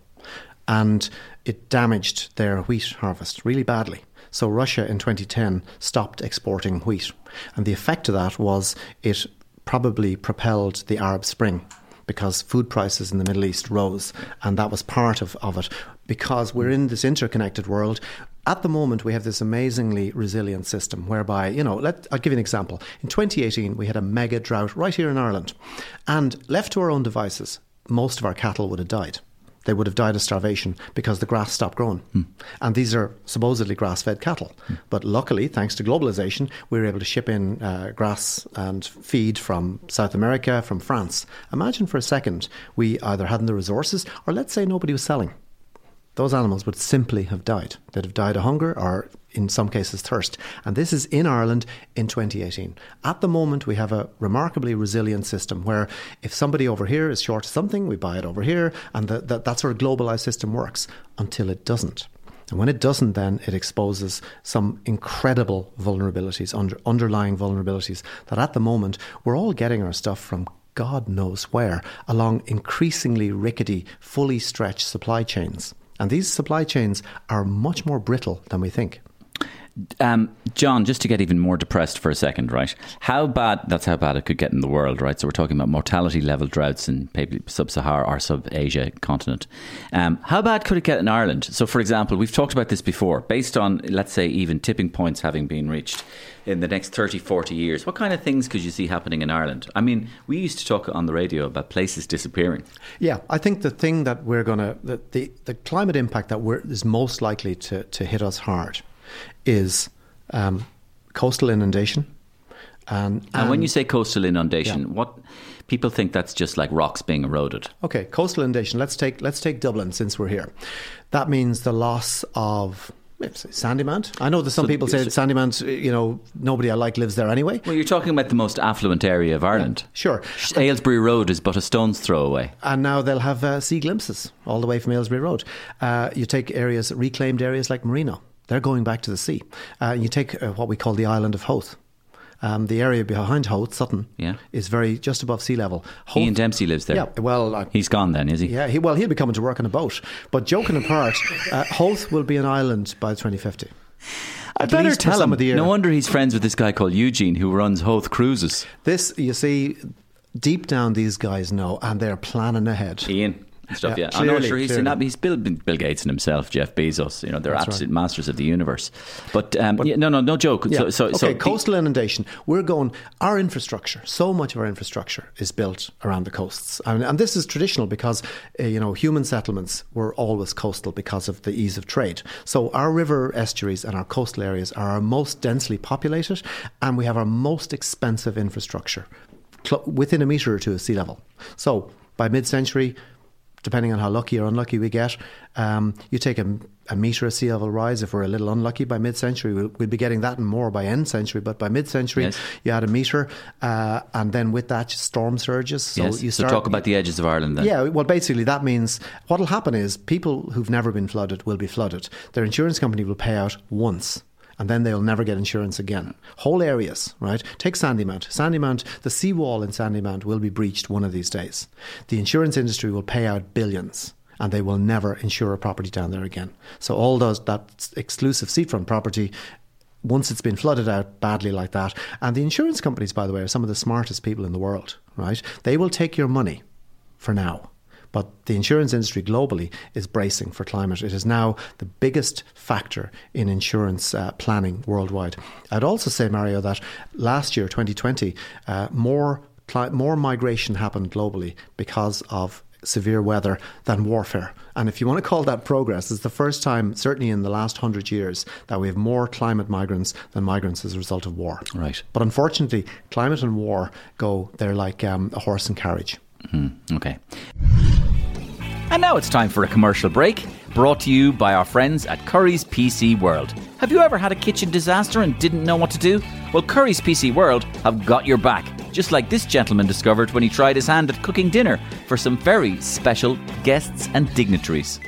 Speaker 5: and it damaged their wheat harvest really badly. So Russia in 2010 stopped exporting wheat, and the effect of that was it probably propelled the Arab Spring because food prices in the Middle East rose, and that was part of, of it. Because we're in this interconnected world, at the moment we have this amazingly resilient system whereby, you know, let, I'll give you an example. In 2018, we had a mega drought right here in Ireland, and left to our own devices, most of our cattle would have died. They would have died of starvation because the grass stopped growing. And these are supposedly grass fed cattle. But luckily, thanks to globalization, we were able to ship in uh, grass and feed from South America, from France. Imagine for a second we either hadn't the resources or let's say nobody was selling. Those animals would simply have died. They'd have died of hunger or, in some cases, thirst. And this is in Ireland in 2018. At the moment, we have a remarkably resilient system where if somebody over here is short something, we buy it over here. And the, that, that sort of globalized system works until it doesn't. And when it doesn't, then it exposes some incredible vulnerabilities, under, underlying vulnerabilities, that at the moment we're all getting our stuff from God knows where along increasingly rickety, fully stretched supply chains. And these supply chains are much more brittle than we think.
Speaker 4: Um, John, just to get even more depressed for a second, right? How bad, that's how bad it could get in the world, right? So we're talking about mortality level droughts in sub Sahara or sub Asia continent. Um, how bad could it get in Ireland? So, for example, we've talked about this before, based on, let's say, even tipping points having been reached in the next 30, 40 years. What kind of things could you see happening in Ireland? I mean, we used to talk on the radio about places disappearing.
Speaker 5: Yeah, I think the thing that we're going to, the, the, the climate impact that we're, is most likely to, to hit us hard is um, coastal inundation. And,
Speaker 4: And when you say coastal inundation,
Speaker 5: Yeah.
Speaker 4: what people think that's just like rocks being eroded.
Speaker 5: Okay, coastal inundation. Let's take let's take Dublin since we're here. That means the loss of let's Sandymount. I know that some
Speaker 4: So-
Speaker 5: people say
Speaker 4: so-
Speaker 5: Sandymount. You know, nobody I like lives there anyway.
Speaker 4: Well, you're talking about the most affluent area of Ireland.
Speaker 5: Sure.
Speaker 4: Ailesbury Road is but a stone's throw away.
Speaker 5: And now they'll have uh, sea glimpses all the way from Ailesbury Road. Uh, you take areas, reclaimed areas like Marino, they're going back to the sea. Uh, you take uh, what we call the island of Howth. Um, the area behind Howth, Sutton,
Speaker 4: Yeah.
Speaker 5: is very just above sea level.
Speaker 4: Ian
Speaker 5: Howth-
Speaker 4: Dempsey lives there.
Speaker 5: Yeah, well, I,
Speaker 4: He's gone then, is he?
Speaker 5: yeah, he, well, he'll be coming to work on a boat. But joking apart, uh, Howth will be an island by 2050.
Speaker 4: I
Speaker 5: At
Speaker 4: better tell him.
Speaker 5: of the year.
Speaker 4: No wonder he's friends with this guy called Eugene who runs Howth Cruises.
Speaker 5: This, you see, deep down, these guys know, and they're planning ahead.
Speaker 4: Ian. And Stuff, yeah.
Speaker 5: Yeah,
Speaker 4: I know,
Speaker 5: clearly,
Speaker 4: sure. He's, an, he's Bill, Bill Gates and himself, Jeff Bezos. You know, they're
Speaker 5: That's
Speaker 4: absolute
Speaker 5: right.
Speaker 4: masters of the universe. But, um, yeah, no, no, no joke.
Speaker 5: Yeah.
Speaker 4: So, so,
Speaker 5: okay,
Speaker 4: so
Speaker 5: coastal inundation. We're going. Our infrastructure, so much of our infrastructure is built around the coasts, and, and this is traditional because uh, you know human settlements were always coastal because of the ease of trade. So our river estuaries and our coastal areas are our most densely populated, and we have our most expensive infrastructure within a metre or two of sea level. So by mid-century. Depending on how lucky or unlucky we get. Um, you take a, a metre of sea level rise. If we're a little unlucky by mid-century, we'll, we'll be getting that and more by end century. But by mid-century,
Speaker 4: Yes.
Speaker 5: you add a metre, uh, and then with that, storm surges. So
Speaker 4: yes.
Speaker 5: you
Speaker 4: so talk about the edges of Ireland then.
Speaker 5: Yeah, well, basically, that means what will happen is people who've never been flooded will be flooded. Their insurance company will pay out once. And then they'll never get insurance again. Whole areas, right? Take Sandymount. Sandymount, the seawall in Sandymount will be breached one of these days. The insurance industry will pay out billions and they will never insure a property down there again. So all those that exclusive seafront property once it's been flooded out badly like that. And the insurance companies, by the way, are some of the smartest people in the world, right? They will take your money for now. But the insurance industry globally is bracing for climate. It is now the biggest factor in insurance uh, planning worldwide. I'd also say, Mario, that last year, 2020, uh, more cli- more migration happened globally because of severe weather than warfare. And if you want to call that progress, it's the first time, certainly in the last hundred years, that we have more climate migrants than migrants as a result of war.
Speaker 4: Right.
Speaker 5: But unfortunately, climate and war go, they're like um, a horse and carriage.
Speaker 4: Hmm, okay. And now it's time for a commercial break, brought to you by our friends at Currys PC World. Have you ever had a kitchen disaster and didn't know what to do? Well, Currys PC World have got your back, just like this gentleman discovered when he tried his hand at cooking dinner for some very special guests and dignitaries.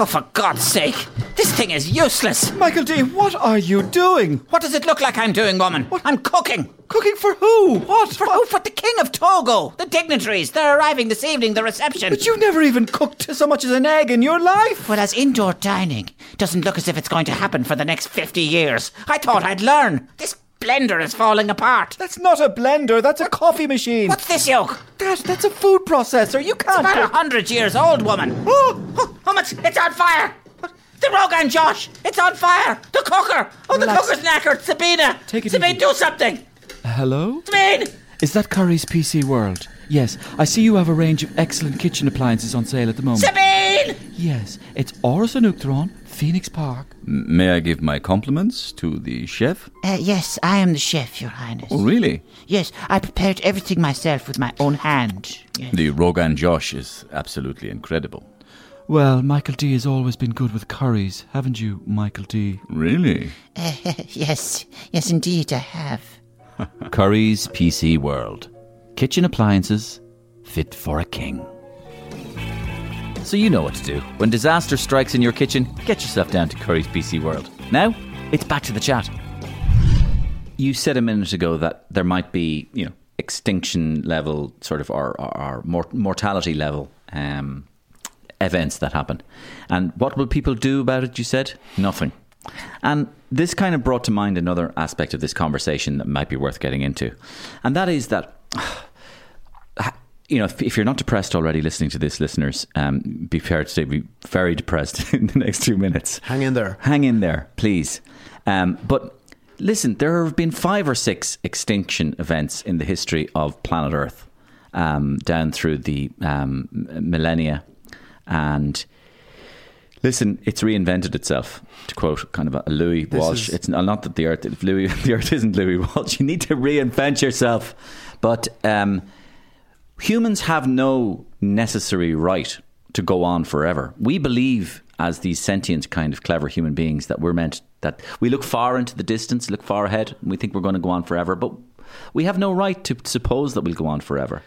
Speaker 7: Oh, for God's sake! This thing is useless!
Speaker 6: Michael D, what are you doing?
Speaker 7: What does it look like I'm doing, woman? What? I'm cooking!
Speaker 6: Cooking for who? What?
Speaker 7: For, oh, for the King of Togo! The dignitaries! They're arriving this evening, the reception!
Speaker 6: But you've never even cooked so much as an egg in your life.
Speaker 7: Well, as indoor dining doesn't look as if it's going to happen for the next 50 years. I thought I'd learn. This blender is falling apart.
Speaker 6: That's not a blender, that's a coffee machine.
Speaker 7: What's this yoke?
Speaker 6: That, that's a food processor. You can't It's
Speaker 7: about a
Speaker 6: cook.
Speaker 7: hundred years old, woman. Oh, oh, oh, it's, it's on fire! The Rogan Josh! It's on fire! The cooker! Oh, the cooker's knackered! Sabina!
Speaker 6: Take it
Speaker 7: Sabina,
Speaker 6: easy.
Speaker 7: do something!
Speaker 6: Hello?
Speaker 7: Sabina!
Speaker 6: Is that Currys PC World? Yes, I see you have a range of excellent kitchen appliances on sale at the moment.
Speaker 7: Sabina!
Speaker 6: Yes, it's Áras an Uachtaráin, Phoenix Park.
Speaker 4: May I give my compliments to the chef?
Speaker 7: Uh, yes, I am the chef, Your Highness.
Speaker 4: Oh, really?
Speaker 7: Yes, I prepared everything myself with my own hand. Yes.
Speaker 4: The Rogan Josh is absolutely incredible.
Speaker 6: Well, Michael D has always been good with curries, haven't you, Michael D?
Speaker 4: Really?
Speaker 7: Uh, yes, yes, indeed, I have.
Speaker 4: Currys PC World. Kitchen appliances fit for a king. So you know what to do. When disaster strikes in your kitchen, get yourself down to Currys PC World. Now, it's back to the chat. You said a minute ago that there might be, you know, extinction level sort of or, or, or mortality level um, events that happen. And what will people do about it, you said? Nothing. And this kind of brought to mind another aspect of this conversation that might be worth getting into. And that is that, you know, if, if you're not depressed already listening to this, listeners, um, be prepared to be very depressed in the next two minutes.
Speaker 5: Hang in there.
Speaker 4: Hang in there, please. Um, but listen, there have been five or six extinction events in the history of planet Earth um, down through the um, millennia. And listen, it's reinvented itself, to quote kind of a Louis
Speaker 5: This
Speaker 4: Walsh.
Speaker 5: is-
Speaker 4: It's not not that the Earth, Louis, the Earth isn't Louis Walsh. You need to reinvent yourself. But um, humans have no necessary right to go on forever. We believe, as these sentient, kind of clever human beings, that we're meant that we look far into the distance, look far ahead, and we think we're going to go on forever. But we have no right to suppose that we'll go on forever.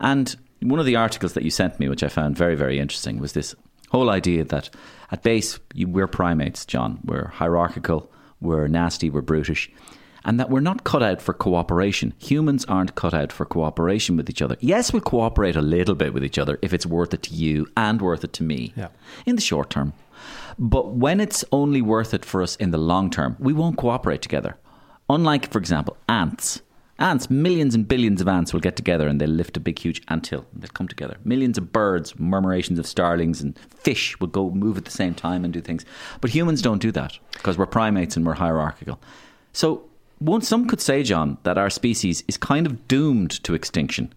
Speaker 4: And one of the articles that you sent me, which I found very, very interesting, was this whole idea that at base you, we're primates, John. We're hierarchical, we're nasty, we're brutish and that we're not cut out for cooperation. Humans aren't cut out for cooperation with each other. Yes, we'll cooperate a little bit with each other if it's worth it to you and worth it to me
Speaker 5: Yeah.
Speaker 4: in the short term. But when it's only worth it for us in the long term, we won't cooperate together. Unlike, for example, ants. Ants, millions and billions of ants will get together and they'll lift a big, huge anthill. They'll come together. Millions of birds, murmurations of starlings, and fish will go move at the same time and do things. But humans don't do that because we're primates and we're hierarchical. So, one, some could say, John, that our species is kind of doomed to extinction.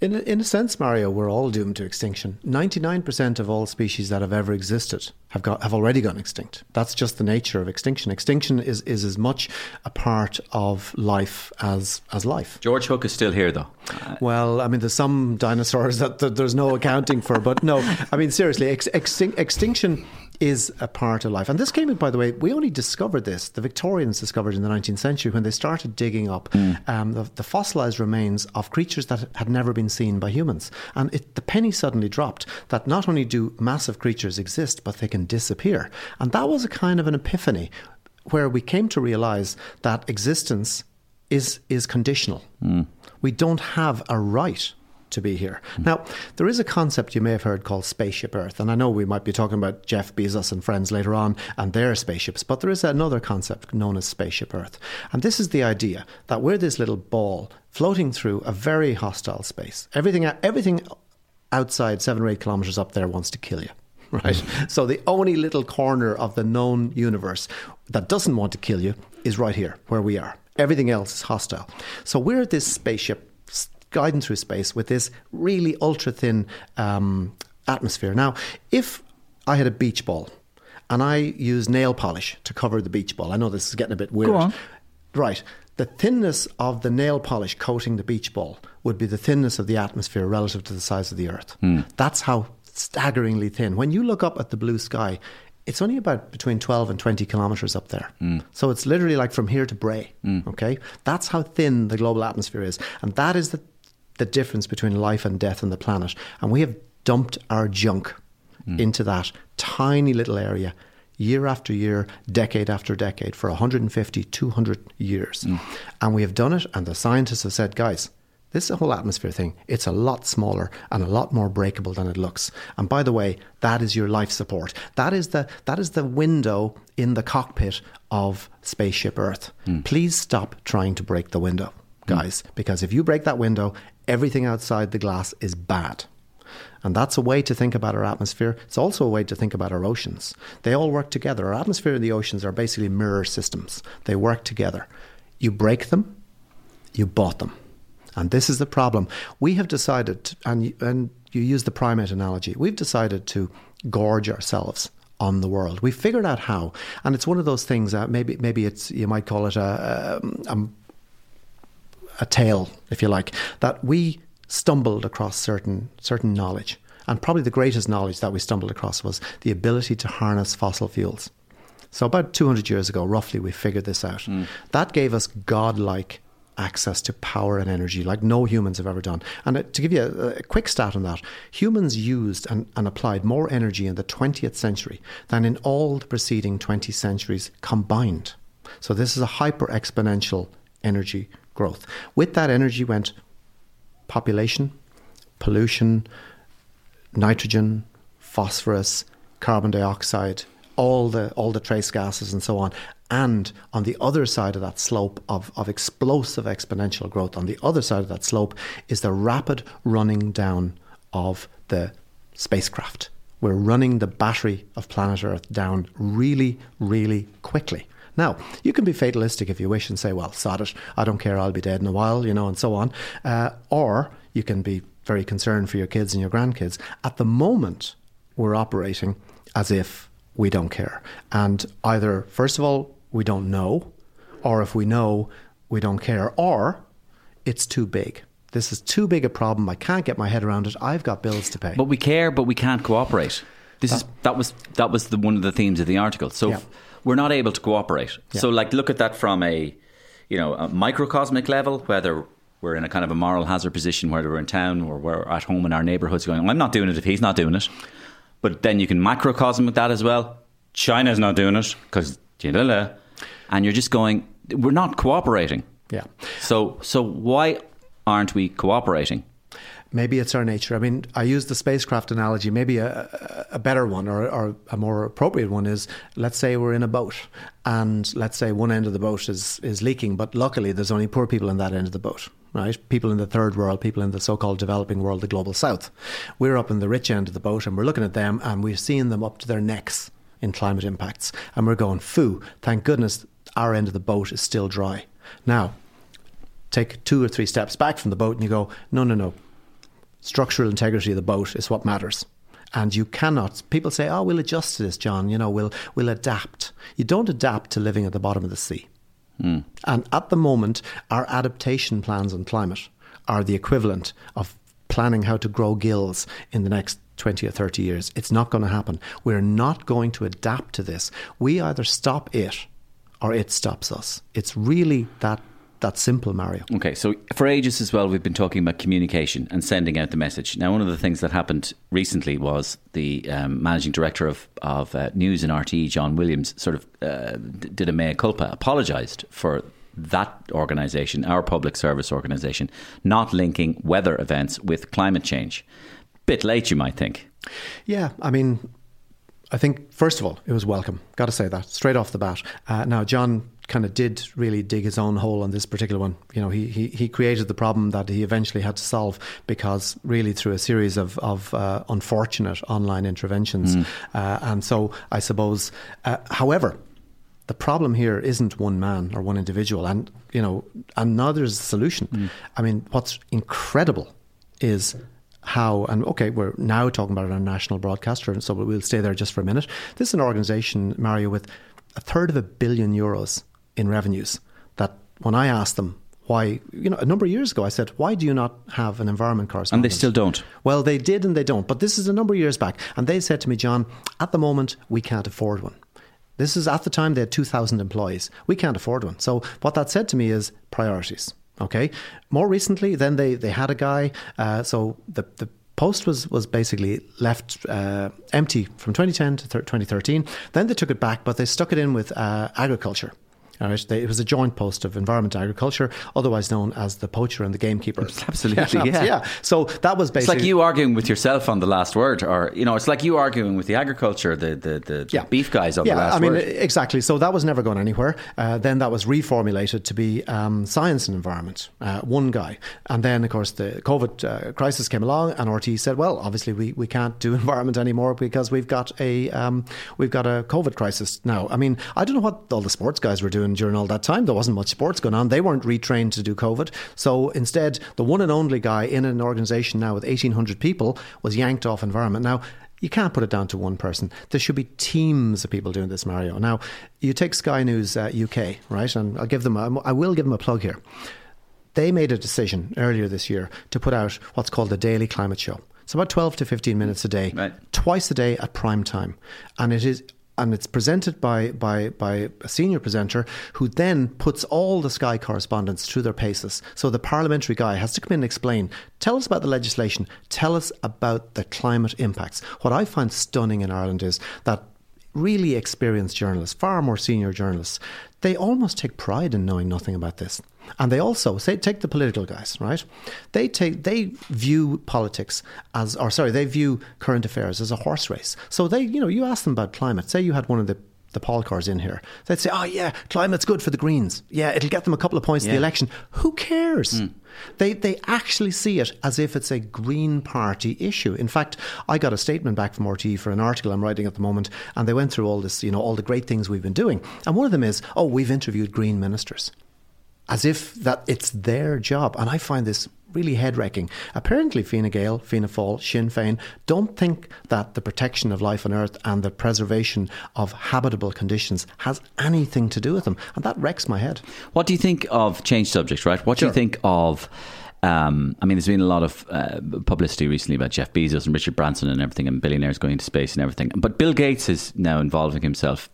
Speaker 5: In a, in a sense, Mario, we're all doomed to extinction. Ninety-nine percent of all species that have ever existed have got have already gone extinct. That's just the nature of extinction. Extinction is, is as much a part of life as as life.
Speaker 4: George Hook is still here, though.
Speaker 5: Uh, well, I mean, there's some dinosaurs that, that there's no accounting for, but no, I mean, seriously, ex- extin- extinction is a part of life. And this came in, by the way, we only discovered this, the Victorians discovered in the 19th century when they started digging up um, the, the fossilized remains of creatures that had never been seen by humans. And it, the penny suddenly dropped that not only do massive creatures exist, but they can disappear. And that was a kind of an epiphany where we came to realize that existence is is conditional. We don't have a right to be here. Hmm. Now, there is a concept you may have heard called spaceship Earth, and I know we might be talking about Jeff Bezos and friends later on and their spaceships, but there is another concept known as spaceship Earth. And this is the idea that we're this little ball floating through a very hostile space. Everything everything outside 7 or 8 kilometers up there wants to kill you right? Hmm. So the only little corner of the known universe that doesn't want to kill you is right here, where we are. Everything else is hostile. So we're this spaceship guiding through space with this really ultra thin um, atmosphere. Now, if I had a beach ball and I use nail polish to cover the beach ball, I know this is getting a bit weird.
Speaker 3: on.
Speaker 5: Right. The thinness of the nail polish coating the beach ball would be the thinness of the atmosphere relative to the size of the Earth. Hmm. That's how staggeringly thin. When you look up at the blue sky, it's only about between 12 and 20 kilometers up there. Hmm. So it's literally like from here to Bray. Hmm. Okay? That's how thin the global atmosphere is. And that is the, the difference between life and death on the planet. And we have dumped our junk hmm. into that tiny little area year after year, decade after decade, for 150, 200 years. Hmm. And we have done it, and the scientists have said, guys, this whole atmosphere thing, it's a lot smaller and a lot more breakable than it looks. And by the way, that is your life support. That is the that is the window in the cockpit of spaceship Earth. Hmm. Please stop trying to break the window, guys, because if you break that window, everything outside the glass is bad. And that's a way to think about our atmosphere. It's also a way to think about our oceans. They all work together. Our atmosphere and the oceans are basically mirror systems, they work together. You break them, you bought them. And this is the problem. We have decided, and and you use the primate analogy, we've decided to gorge ourselves on the world. We've figured out how, and it's one of those things that maybe maybe it's you might call it a, um, a, a tale, if you like, that we stumbled across certain certain knowledge. And probably the greatest knowledge that we stumbled across was the ability to harness fossil fuels. So about 200 years ago, roughly, we figured this out. That gave us godlike access to power and energy like no humans have ever done. And uh, to give you a, a quick stat on that, humans used and, and applied more energy in the 20th century than in all the preceding 20 centuries combined. So this is a hyper exponential energy growth. With that energy went population, pollution, nitrogen, phosphorus, carbon dioxide, all the all the trace gases and so on. And on the other side of that slope of, of explosive exponential growth, on the other side of that slope is the rapid running down of the spacecraft. We're running the battery of planet Earth down really, really quickly. Now, you can be fatalistic if you wish and say, well, sod it, I don't care, I'll be dead in a while, you know, and so on. Uh, or you can be very concerned for your kids and your grandkids. At the moment, we're operating as if we don't care. And either, first of all, we don't know, or if we know, we don't care, or it's too big. This is too big a problem. I can't get my head around it. I've got bills to pay.
Speaker 4: But we care, but we can't cooperate. This is that was that was the, one of the themes of the article. So
Speaker 5: Yeah.
Speaker 4: We're not able to cooperate. So like look at that from a you know a microcosmic level, whether we're in a kind of a moral hazard position, whether we're in town or we're at home in our neighbourhoods, going, I'm not doing it if he's not doing it. But then you can macrocosm with that as well. China's not doing it because and you're just going, we're not cooperating.
Speaker 5: yeah.
Speaker 4: So so why aren't we cooperating?
Speaker 5: Maybe it's our nature. I mean, I use the spacecraft analogy. Maybe a, a- better one or, or a more appropriate one is let's say we're in a boat and let's say one end of the boat is, is leaking, but luckily there's only poor people in that end of the boat, right? People in the third world, people in the so called developing world, the global south. We're up in the rich end of the boat and we're looking at them and we're seeing them up to their necks in climate impacts. And we're going, foo, thank goodness our end of the boat is still dry. Now, take two or three steps back from the boat and you go, no, no, no. Structural integrity of the boat is what matters. And you cannot. People say, "Oh, we'll adjust to this, John. You know, we'll we'll adapt." You don't adapt to living at the bottom of the sea. Hmm. And at the moment, our adaptation plans on climate are the equivalent of planning how to grow gills in the next 20 or 30 years. It's not going to happen. We're not going to adapt to this. We either stop it or it stops us. It's really that that simple, Mario.
Speaker 4: Okay, so for ages as well, we've been talking about communication and sending out the message. Now, one of the things that happened recently was the um, managing director of, of uh, news in RTE, Jon Williams, sort of uh, did a mea culpa, apologised for that organisation, our public service organisation, not linking weather events with climate change. Bit late, you might think.
Speaker 5: Yeah, I mean, I think first of all, it was welcome. Got to say that straight off the bat. Uh, now, John kind of did really dig his own hole on this particular one. You know, he, he he created the problem that he eventually had to solve because really through a series of of uh, unfortunate online interventions, uh, and so I suppose, uh, however. The problem here isn't one man or one individual, and you know, and neither is the solution. I mean, what's incredible is how and okay we're now talking about a national broadcaster so we'll stay there just for a minute this is an organization mario with a third of a billion euros in revenues that when i asked them why you know a number of years ago i said why do you not have an environment correspondent?
Speaker 4: And they still don't.
Speaker 5: well they did and they don't but this is a number of years back and they said to me john at the moment we can't afford one this is at the time they had 2,000 employees. We can't afford one. So what that said to me is priorities. Okay. More recently, then they, they had a guy. Uh, so the, the post was, was basically left uh, empty from 2010 to thir- 2013. Then they took it back, but they stuck it in with uh, agriculture. Right, they, it was a joint post of environment and agriculture, otherwise known as the poacher and the gamekeeper.
Speaker 4: Absolutely, yeah.
Speaker 5: So that was
Speaker 4: It's
Speaker 5: basically
Speaker 4: like you arguing with yourself on the last word, or you know, it's like you arguing with the agriculture, the the, the, the beef guys on
Speaker 5: yeah,
Speaker 4: the last word.
Speaker 5: I mean,
Speaker 4: word.
Speaker 5: exactly. So that was never going anywhere. Uh, then that was reformulated to be um, science and environment, uh, one guy. And then, of course, the COVID uh, crisis came along, and RT said, "Well, obviously, we, we can't do environment anymore because we've got a um, we've got a COVID crisis now." I mean, I don't know what all the sports guys were doing during all that time. There wasn't much sports going on. They weren't retrained to do COVID. So instead, the one and only guy in an organisation now with eighteen hundred people was yanked off environment. Now you can't put it down to one person. There should be teams of people doing this, Mario. Now, you take Sky News uh, UK, right? And I'll give them, a, I will give them a plug here. They made a decision earlier this year to put out what's called the daily climate show. It's about 12 to 15 minutes a day,
Speaker 4: Right.
Speaker 5: twice a day at prime time. And it is and it's presented by, by, by a senior presenter who then puts all the Sky correspondents through their paces. So the parliamentary guy has to come in and explain, tell us about the legislation, tell us about the climate impacts. What I find stunning in Ireland is that really experienced journalists, far more senior journalists, they almost take pride in knowing nothing about this. And they also say take the political guys, right? They take they view politics as or sorry, they view current affairs as a horse race. So they, you know, you ask them about climate. Say you had one of the the Paul cars in here. They'd say, "Oh yeah, climate's good for the Greens. Yeah, it'll get them a couple of points in the election." Who cares? Hmm. They they actually see it as if it's a Green Party issue. In fact, I got a statement back from RTE for an article I'm writing at the moment, and they went through all this, you know, all the great things we've been doing. And one of them is, "Oh, we've interviewed Green ministers." As if that it's their job. And I find this really head wrecking. Apparently, Fine Gael, Fianna Fáil, Sinn Féin don't think that the protection of life on Earth and the preservation of habitable conditions has anything to do with them. And that wrecks my head.
Speaker 4: What do you think of change subjects, right? What do you think of? Um, I mean, there's been a lot of uh, publicity recently about Jeff Bezos and Richard Branson and everything, and billionaires going into space and everything. But Bill Gates is now involving himself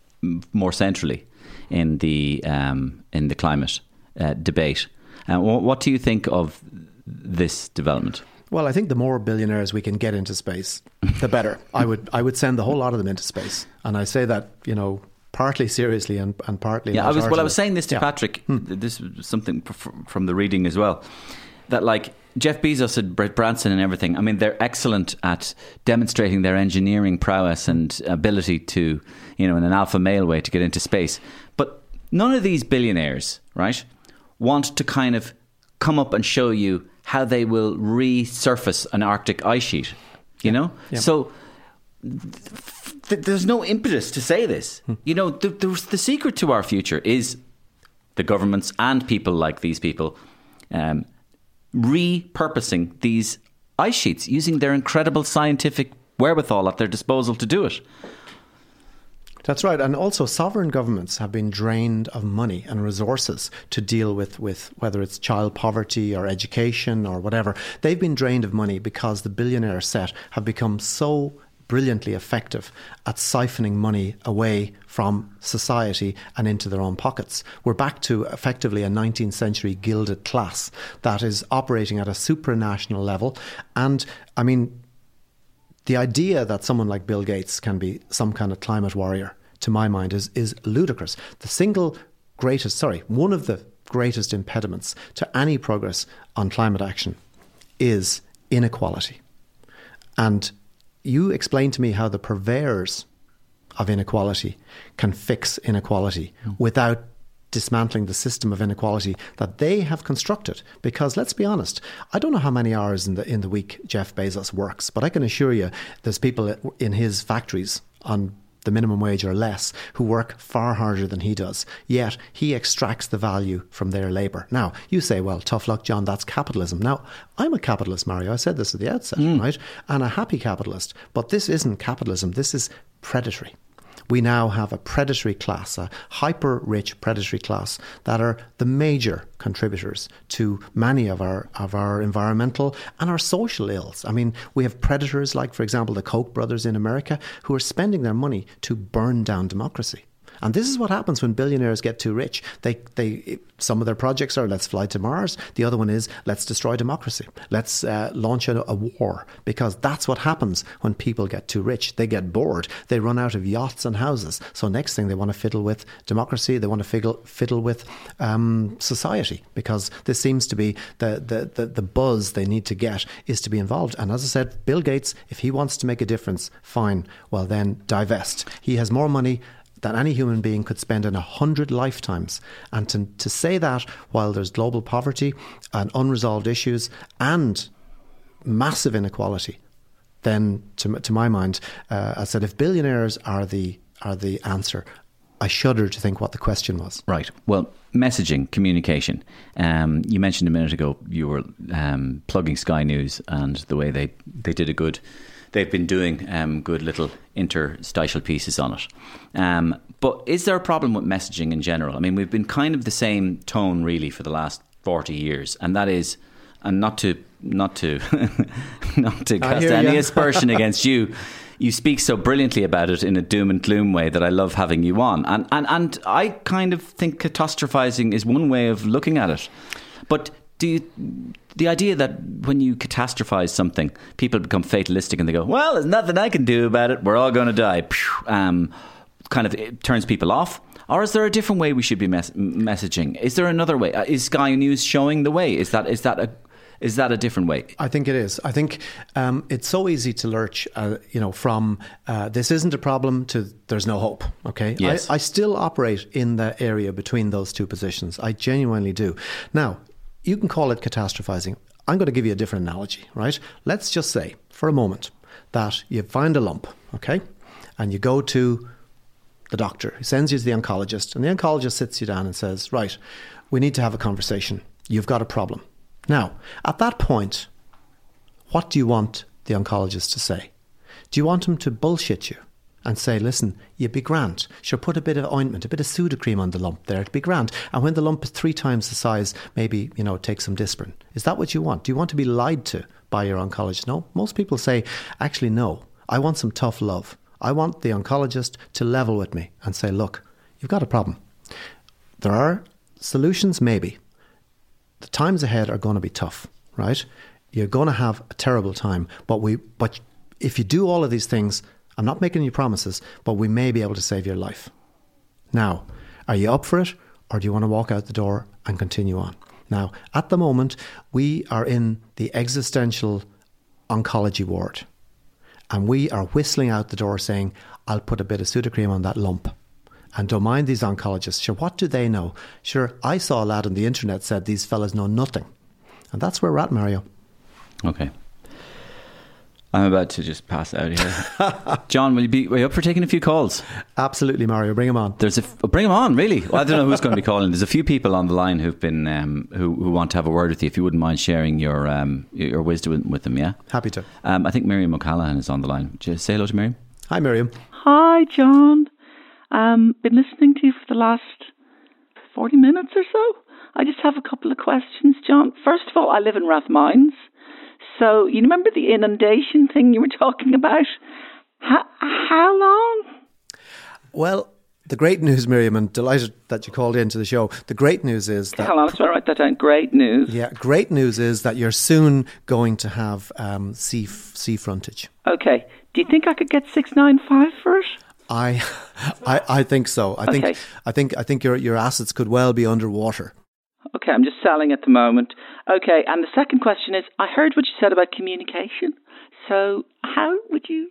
Speaker 4: more centrally in the um, in the climate uh, debate. Uh, wh- what do you think of this development?
Speaker 5: Well, I think the more billionaires we can get into space, the better. I would I would send the whole lot of them into space. And I say that, you know, partly seriously and, and partly
Speaker 4: Yeah, I was. Well, I was saying this to
Speaker 5: Yeah.
Speaker 4: Patrick. This was something from the reading as well. That like Jeff Bezos and Brett Branson and everything. I mean, they're excellent at demonstrating their engineering prowess and ability to, you know, in an alpha male way to get into space. But none of these billionaires, right, want to kind of come up and show you how they will resurface an Arctic ice sheet. You know, so th- there's no impetus to say this. You know, the, the, the secret to our future is the governments and people like these people um, repurposing these ice sheets using their incredible scientific wherewithal at their disposal to do it.
Speaker 5: That's right. And also, sovereign governments have been drained of money and resources to deal with, with whether it's child poverty or education or whatever. They've been drained of money because the billionaire set have become so brilliantly effective at siphoning money away from society and into their own pockets. We're back to effectively a 19th century gilded class that is operating at a supranational level. And I mean, the idea that someone like Bill Gates can be some kind of climate warrior, to my mind, is, is ludicrous. The single greatest, sorry, one of the greatest impediments to any progress on climate action is inequality. And you explain to me how the purveyors of inequality can fix inequality mm. without dismantling the system of inequality that they have constructed. Because let's be honest, I don't know how many hours in the in the week Jeff Bezos works, but I can assure you there's people in his factories on the minimum wage or less who work far harder than he does. Yet he extracts the value from their labour. Now, you say, well, tough luck, John, that's capitalism. Now, I'm a capitalist, Mario. I said this at the outset, mm. right? And a happy capitalist. But this isn't capitalism, this is predatory we now have a predatory class, a hyper rich predatory class that are the major contributors to many of our of our environmental and our social ills. I mean, we have predators like, for example, the Koch brothers in America who are spending their money to burn down democracy. And this is what happens when billionaires get too rich. They, they, some of their projects are let's fly to Mars. The other one is let's destroy democracy. Let's uh, launch a, a, war because that's what happens when people get too rich. They get bored. They run out of yachts and houses. So next thing they want to fiddle with democracy. They want to fiddle, fiddle with um, society because this seems to be the, the, the, the buzz they need to get is to be involved. And as I said, Bill Gates, if he wants to make a difference, fine. Well, then divest. He has more money that any human being could spend in a hundred lifetimes. And to, to say that while there's global poverty and unresolved issues and massive inequality, then to, to my mind, uh, I said if billionaires are the are the answer, I shudder to think what the question was.
Speaker 4: Right. Well, messaging, communication. Um, you mentioned a minute ago you were um, plugging Sky News and the way they, they did a good they've been doing um, good little interstitial pieces on it. Um, but is there a problem with messaging in general? I mean, we've been kind of the same tone really for the last forty years, and that is, and not to not to not to cast any aspersion against you. You speak so brilliantly about it in a doom and gloom way that I love having you on, and and and I kind of think catastrophizing is one way of looking at it. But do you, the idea that when you catastrophize something, people become fatalistic and they go, "Well, there's nothing I can do about it. We're all going to die." Um, kind of it turns people off. Or is there a different way we should be mes- messaging? Is there another way? Uh, is Sky News showing the way? Is that is that a is that a different way?
Speaker 5: I think it is. I think um, it's so easy to lurch, uh, you know, from uh, this isn't a problem to there's no hope. Okay,
Speaker 4: yes.
Speaker 5: I, I still operate in the area between those two positions. I genuinely do. Now, you can call it catastrophizing. I'm going to give you a different analogy, right? Let's just say for a moment that you find a lump, okay? And you go to the doctor, he sends you to the oncologist, and the oncologist sits you down and says, Right, we need to have a conversation. You've got a problem. Now, at that point, what do you want the oncologist to say? Do you want him to bullshit you? And say, listen, you'd be grand. Sure, put a bit of ointment, a bit of Sudocrem on the lump there, it'd be grand. And when the lump is three times the size, maybe, you know, take some Disprin. Is that what you want? Do you want to be lied to by your oncologist? No. Most people say, actually, no. I want some tough love. I want the oncologist to level with me and say, look, you've got a problem. There are solutions, maybe. The times ahead are going to be tough, right? You're going to have a terrible time, but we, but if you do all of these things, I'm not making any promises, but we may be able to save your life. Now, are you up for it, or do you want to walk out the door and continue on? Now, at the moment, we are in the existential oncology ward, and we are whistling out the door saying, I'll put a bit of Sudocrem on that lump. And don't mind these oncologists. Sure, what do they know? Sure, I saw a lad on the internet said these fellas know nothing. And that's where we're at, Mario.
Speaker 4: Okay. I'm about to just pass out here. John, will you be, are you up for taking a few calls?
Speaker 5: Absolutely, Mario. Bring him on.
Speaker 4: There's a f- oh, bring them on, really. Well, I don't know who's going to be calling. There's a few people on the line who've been um, who who want to have a word with you. If you wouldn't mind sharing your um, your wisdom with them, yeah.
Speaker 5: Happy to.
Speaker 4: Um, I think Miriam O'Callaghan is on the line. Would you say hello to Miriam?
Speaker 5: Hi, Miriam.
Speaker 8: Hi, John. Um, been listening to you for the last 40 minutes or so. I just have a couple of questions, John. First of all, I live in Rathmines. So, you remember the inundation thing you were talking about? How, how long?
Speaker 5: Well, the great news, Miriam, and delighted that you called into the show. The great news is that.
Speaker 8: Hold on, let's write that down. Great news.
Speaker 5: Yeah, great news is that you're soon going to have um, sea sea frontage.
Speaker 8: Okay. Do you think I could get 695 for it?
Speaker 5: I, I, I think so. I think, I think, I think your your assets could well be underwater.
Speaker 8: Okay, I'm just selling at the moment. Okay, and the second question is I heard what you said about communication. So, how would you.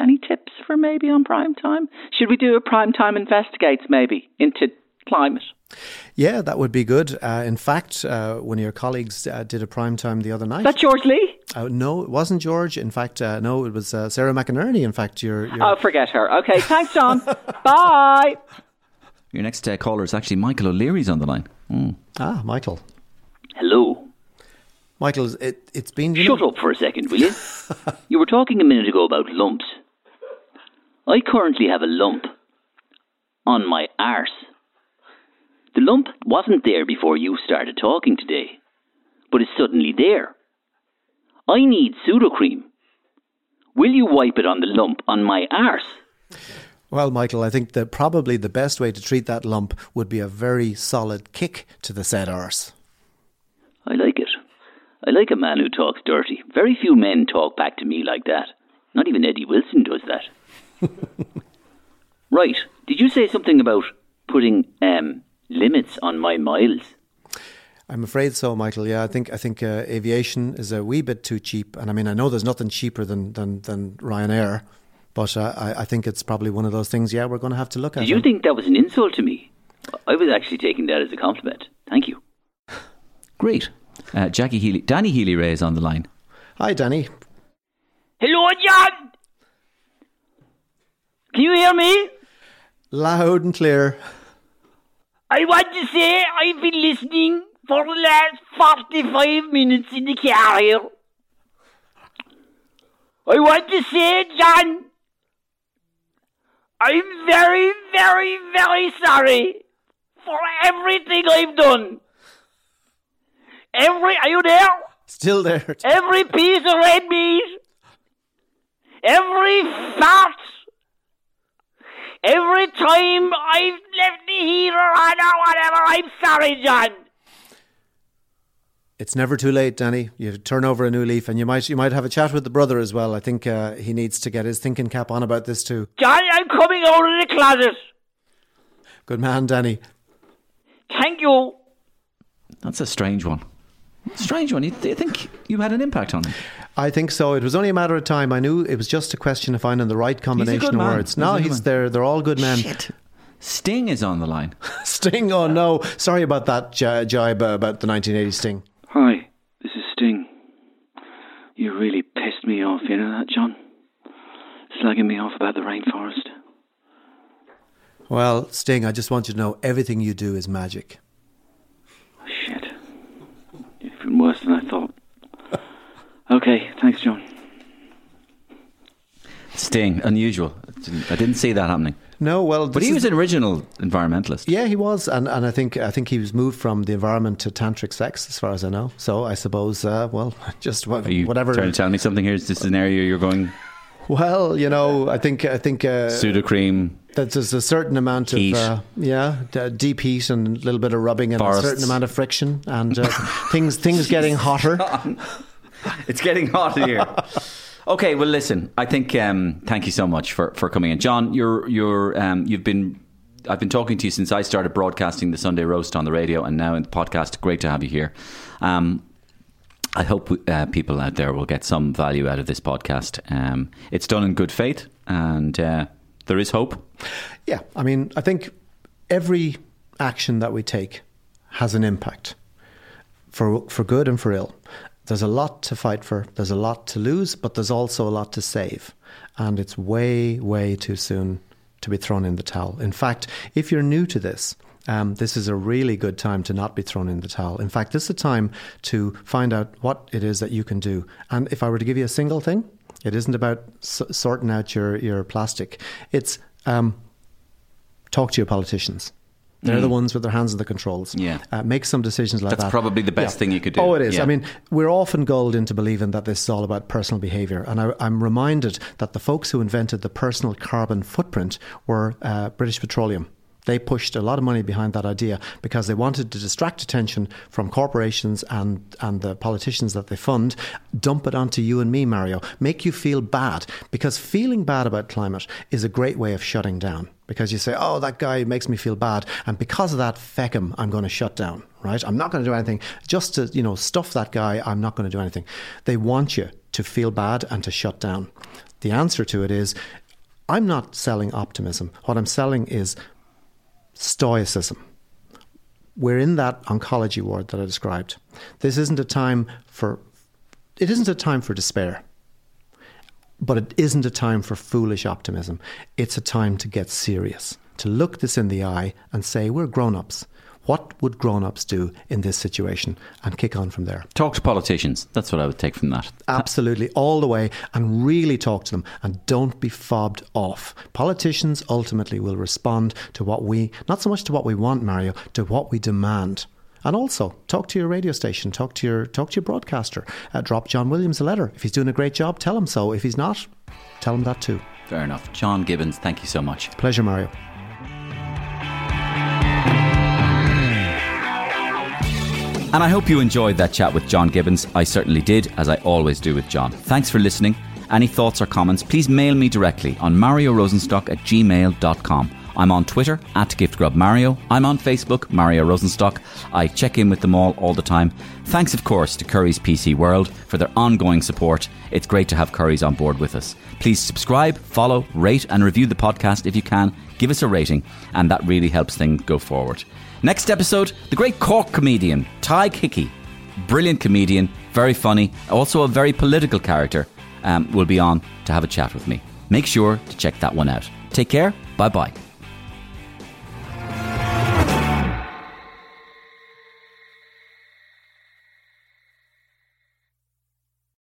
Speaker 8: Any tips for maybe on prime time? Should we do a prime time investigates maybe into climate?
Speaker 5: Yeah, that would be good. Uh, in fact, uh, one of your colleagues uh, did a prime time the other night.
Speaker 8: Is that George Lee?
Speaker 5: Uh, no, it wasn't George. In fact, uh, no, it was uh, Sarah McInerney. In fact, your, your
Speaker 8: Oh, forget her. Okay, thanks, John. Bye.
Speaker 4: Your next uh, caller is actually Michael O'Leary's on the line. Mm.
Speaker 5: ah, Michael.
Speaker 3: Hello.
Speaker 5: Michael, it, it's been.
Speaker 3: Shut
Speaker 5: know,
Speaker 3: up for a second, will you? you were talking a minute ago about lumps. I currently have a lump on my arse. The lump wasn't there before you started talking today, but it's suddenly there. I need Sudocrem. Will you wipe it on the lump on my arse?
Speaker 5: Well, Michael, I think that probably the best way to treat that lump would be a very solid kick to the said arse.
Speaker 3: I like it. I like a man who talks dirty. Very few men talk back to me like that. Not even Eddie Wilson does that. right. Did you say something about putting um, limits on my miles?
Speaker 5: I'm afraid so, Michael. Yeah, I think I think uh, aviation is a wee bit too cheap, and I mean I know there's nothing cheaper than than, than Ryanair, but uh, I, I think it's probably one of those things. Yeah, we're going to have to look at.
Speaker 3: Did you
Speaker 5: And-
Speaker 3: think that was an insult to me? I was actually taking that as a compliment. Thank you.
Speaker 4: Great. Uh, Jackie Healy, Danny Healy Rae is on the line.
Speaker 5: Hi, Danny.
Speaker 3: Hello, John. Can you hear me?
Speaker 5: Loud and clear.
Speaker 3: I want to say I've been listening for the last 45 minutes in the car here. I want to say, John, I'm very, very, very sorry for everything I've done. Every, are you there?
Speaker 5: Still there.
Speaker 3: Every piece of red meat, every fart, every time I've left the heater on or whatever, I'm sorry, John.
Speaker 5: It's never too late, Danny. You turn over a new leaf, and you might you might have a chat with the brother as well. I think uh, he needs to get his thinking cap on about this too.
Speaker 3: John, I'm coming out of the closet.
Speaker 5: Good man, Danny.
Speaker 3: Thank you.
Speaker 4: That's a strange one. Strange one. You, you think you had an impact on him?
Speaker 5: I think so. It was only a matter of time. I knew it was just a question of finding the right combination of
Speaker 4: man.
Speaker 5: words.
Speaker 4: He's
Speaker 5: No,
Speaker 4: a
Speaker 5: he's there. They're all good men.
Speaker 4: Shit. Sting is on the line.
Speaker 5: Sting. Oh no, sorry about that j- jibe uh, about the 1980 Sting.
Speaker 9: Hi, this is Sting. You really pissed me off, you know that, John? Slagging me off about the rainforest.
Speaker 5: Well, Sting, I just want you to know everything you do is magic.
Speaker 9: Shit. Even worse than I thought. Okay, thanks, John.
Speaker 4: Sting, unusual. I didn't see that happening.
Speaker 5: No, well,
Speaker 4: But he was an original environmentalist.
Speaker 5: Yeah, he was, and, and I think I think he was moved from the environment to tantric sex, as far as I know. So I suppose, uh, well, just wha-
Speaker 4: Are you
Speaker 5: whatever.
Speaker 4: trying to tell me something here? Is this an area you're going
Speaker 5: Well, you know, I think I think uh,
Speaker 4: Sudocrem?
Speaker 5: that there's a certain amount
Speaker 4: Heat.
Speaker 5: of uh, yeah, d- deep heat and a little bit of rubbing and
Speaker 4: Forests.
Speaker 5: a certain amount of friction and uh, things things getting hotter.
Speaker 4: It's getting hot in here. Okay, well, listen. I think. Um, thank you so much for, for coming in, John. You're you're um, you've been. I've been talking to you since I started broadcasting the Sunday roast on the radio, and now in the podcast. Great to have you here. Um, I hope uh, people out there will get some value out of this podcast. Um, it's done in good faith, and uh, there is hope.
Speaker 5: Yeah, I mean, I think every action that we take has an impact for for good and for ill. There's a lot to fight for, there's a lot to lose, but there's also a lot to save. And it's way, way too soon to be thrown in the towel. In fact, if you're new to this, um, this is a really good time to not be thrown in the towel. In fact, this is a time to find out what it is that you can do. And if I were to give you a single thing, it isn't about s- sorting out your, your plastic. It's um, talk to your politicians. They're the ones with their hands on the controls.
Speaker 4: Mm. Yeah.
Speaker 5: Uh, make some decisions like
Speaker 4: That's
Speaker 5: that.
Speaker 4: That's probably the best thing you could do.
Speaker 5: Oh, it is.
Speaker 4: Yeah.
Speaker 5: I mean, we're often gulled into believing that this is all about personal behaviour. And I, I'm reminded that the folks who invented the personal carbon footprint were uh, British Petroleum. They pushed a lot of money behind that idea because they wanted to distract attention from corporations and, and the politicians that they fund, dump it onto you and me, Mario, make you feel bad. Because feeling bad about climate is a great way of shutting down. Because you say, oh, that guy makes me feel bad. And because of that, feck him, I'm going to shut down, right? I'm not going to do anything. Just to, you know, stuff that guy, I'm not going to do anything. They want you to feel bad and to shut down. The answer to it is, I'm not selling optimism. What I'm selling is stoicism. We're in that oncology ward that I described. This isn't a time for it isn't a time for despair. But it isn't a time for foolish optimism. It's a time to get serious, to look this in the eye and say, we're grown ups. What would grown ups do in this situation? And kick on from there.
Speaker 4: Talk to politicians. That's what I would take from that.
Speaker 5: Absolutely, all the way, and really talk to them and don't be fobbed off. Politicians ultimately will respond to what we, not so much to what we want, Mario, to what we demand. And also, talk to your radio station, talk to your talk to your broadcaster. Uh, drop Jon Williams a letter. If he's doing a great job, tell him so. If he's not, tell him that too.
Speaker 4: Fair enough. John Gibbons, thank you so much.
Speaker 5: Pleasure, Mario.
Speaker 4: And I hope you enjoyed that chat with John Gibbons. I certainly did, as I always do with John. Thanks for listening. Any thoughts or comments, please mail me directly on mariorosenstock at gmail.com. I'm on Twitter at GiftGrubMario. I'm on Facebook, Mario Rosenstock. I check in with them all all the time. Thanks, of course, to Currys PC World for their ongoing support. It's great to have Curry's on board with us. Please subscribe, follow, rate, and review the podcast if you can. Give us a rating, and that really helps things go forward. Next episode, the great Cork comedian, Tadhg Hickey. Brilliant comedian, very funny, also a very political character, um, will be on to have a chat with me. Make sure to check that one out. Take care. Bye bye.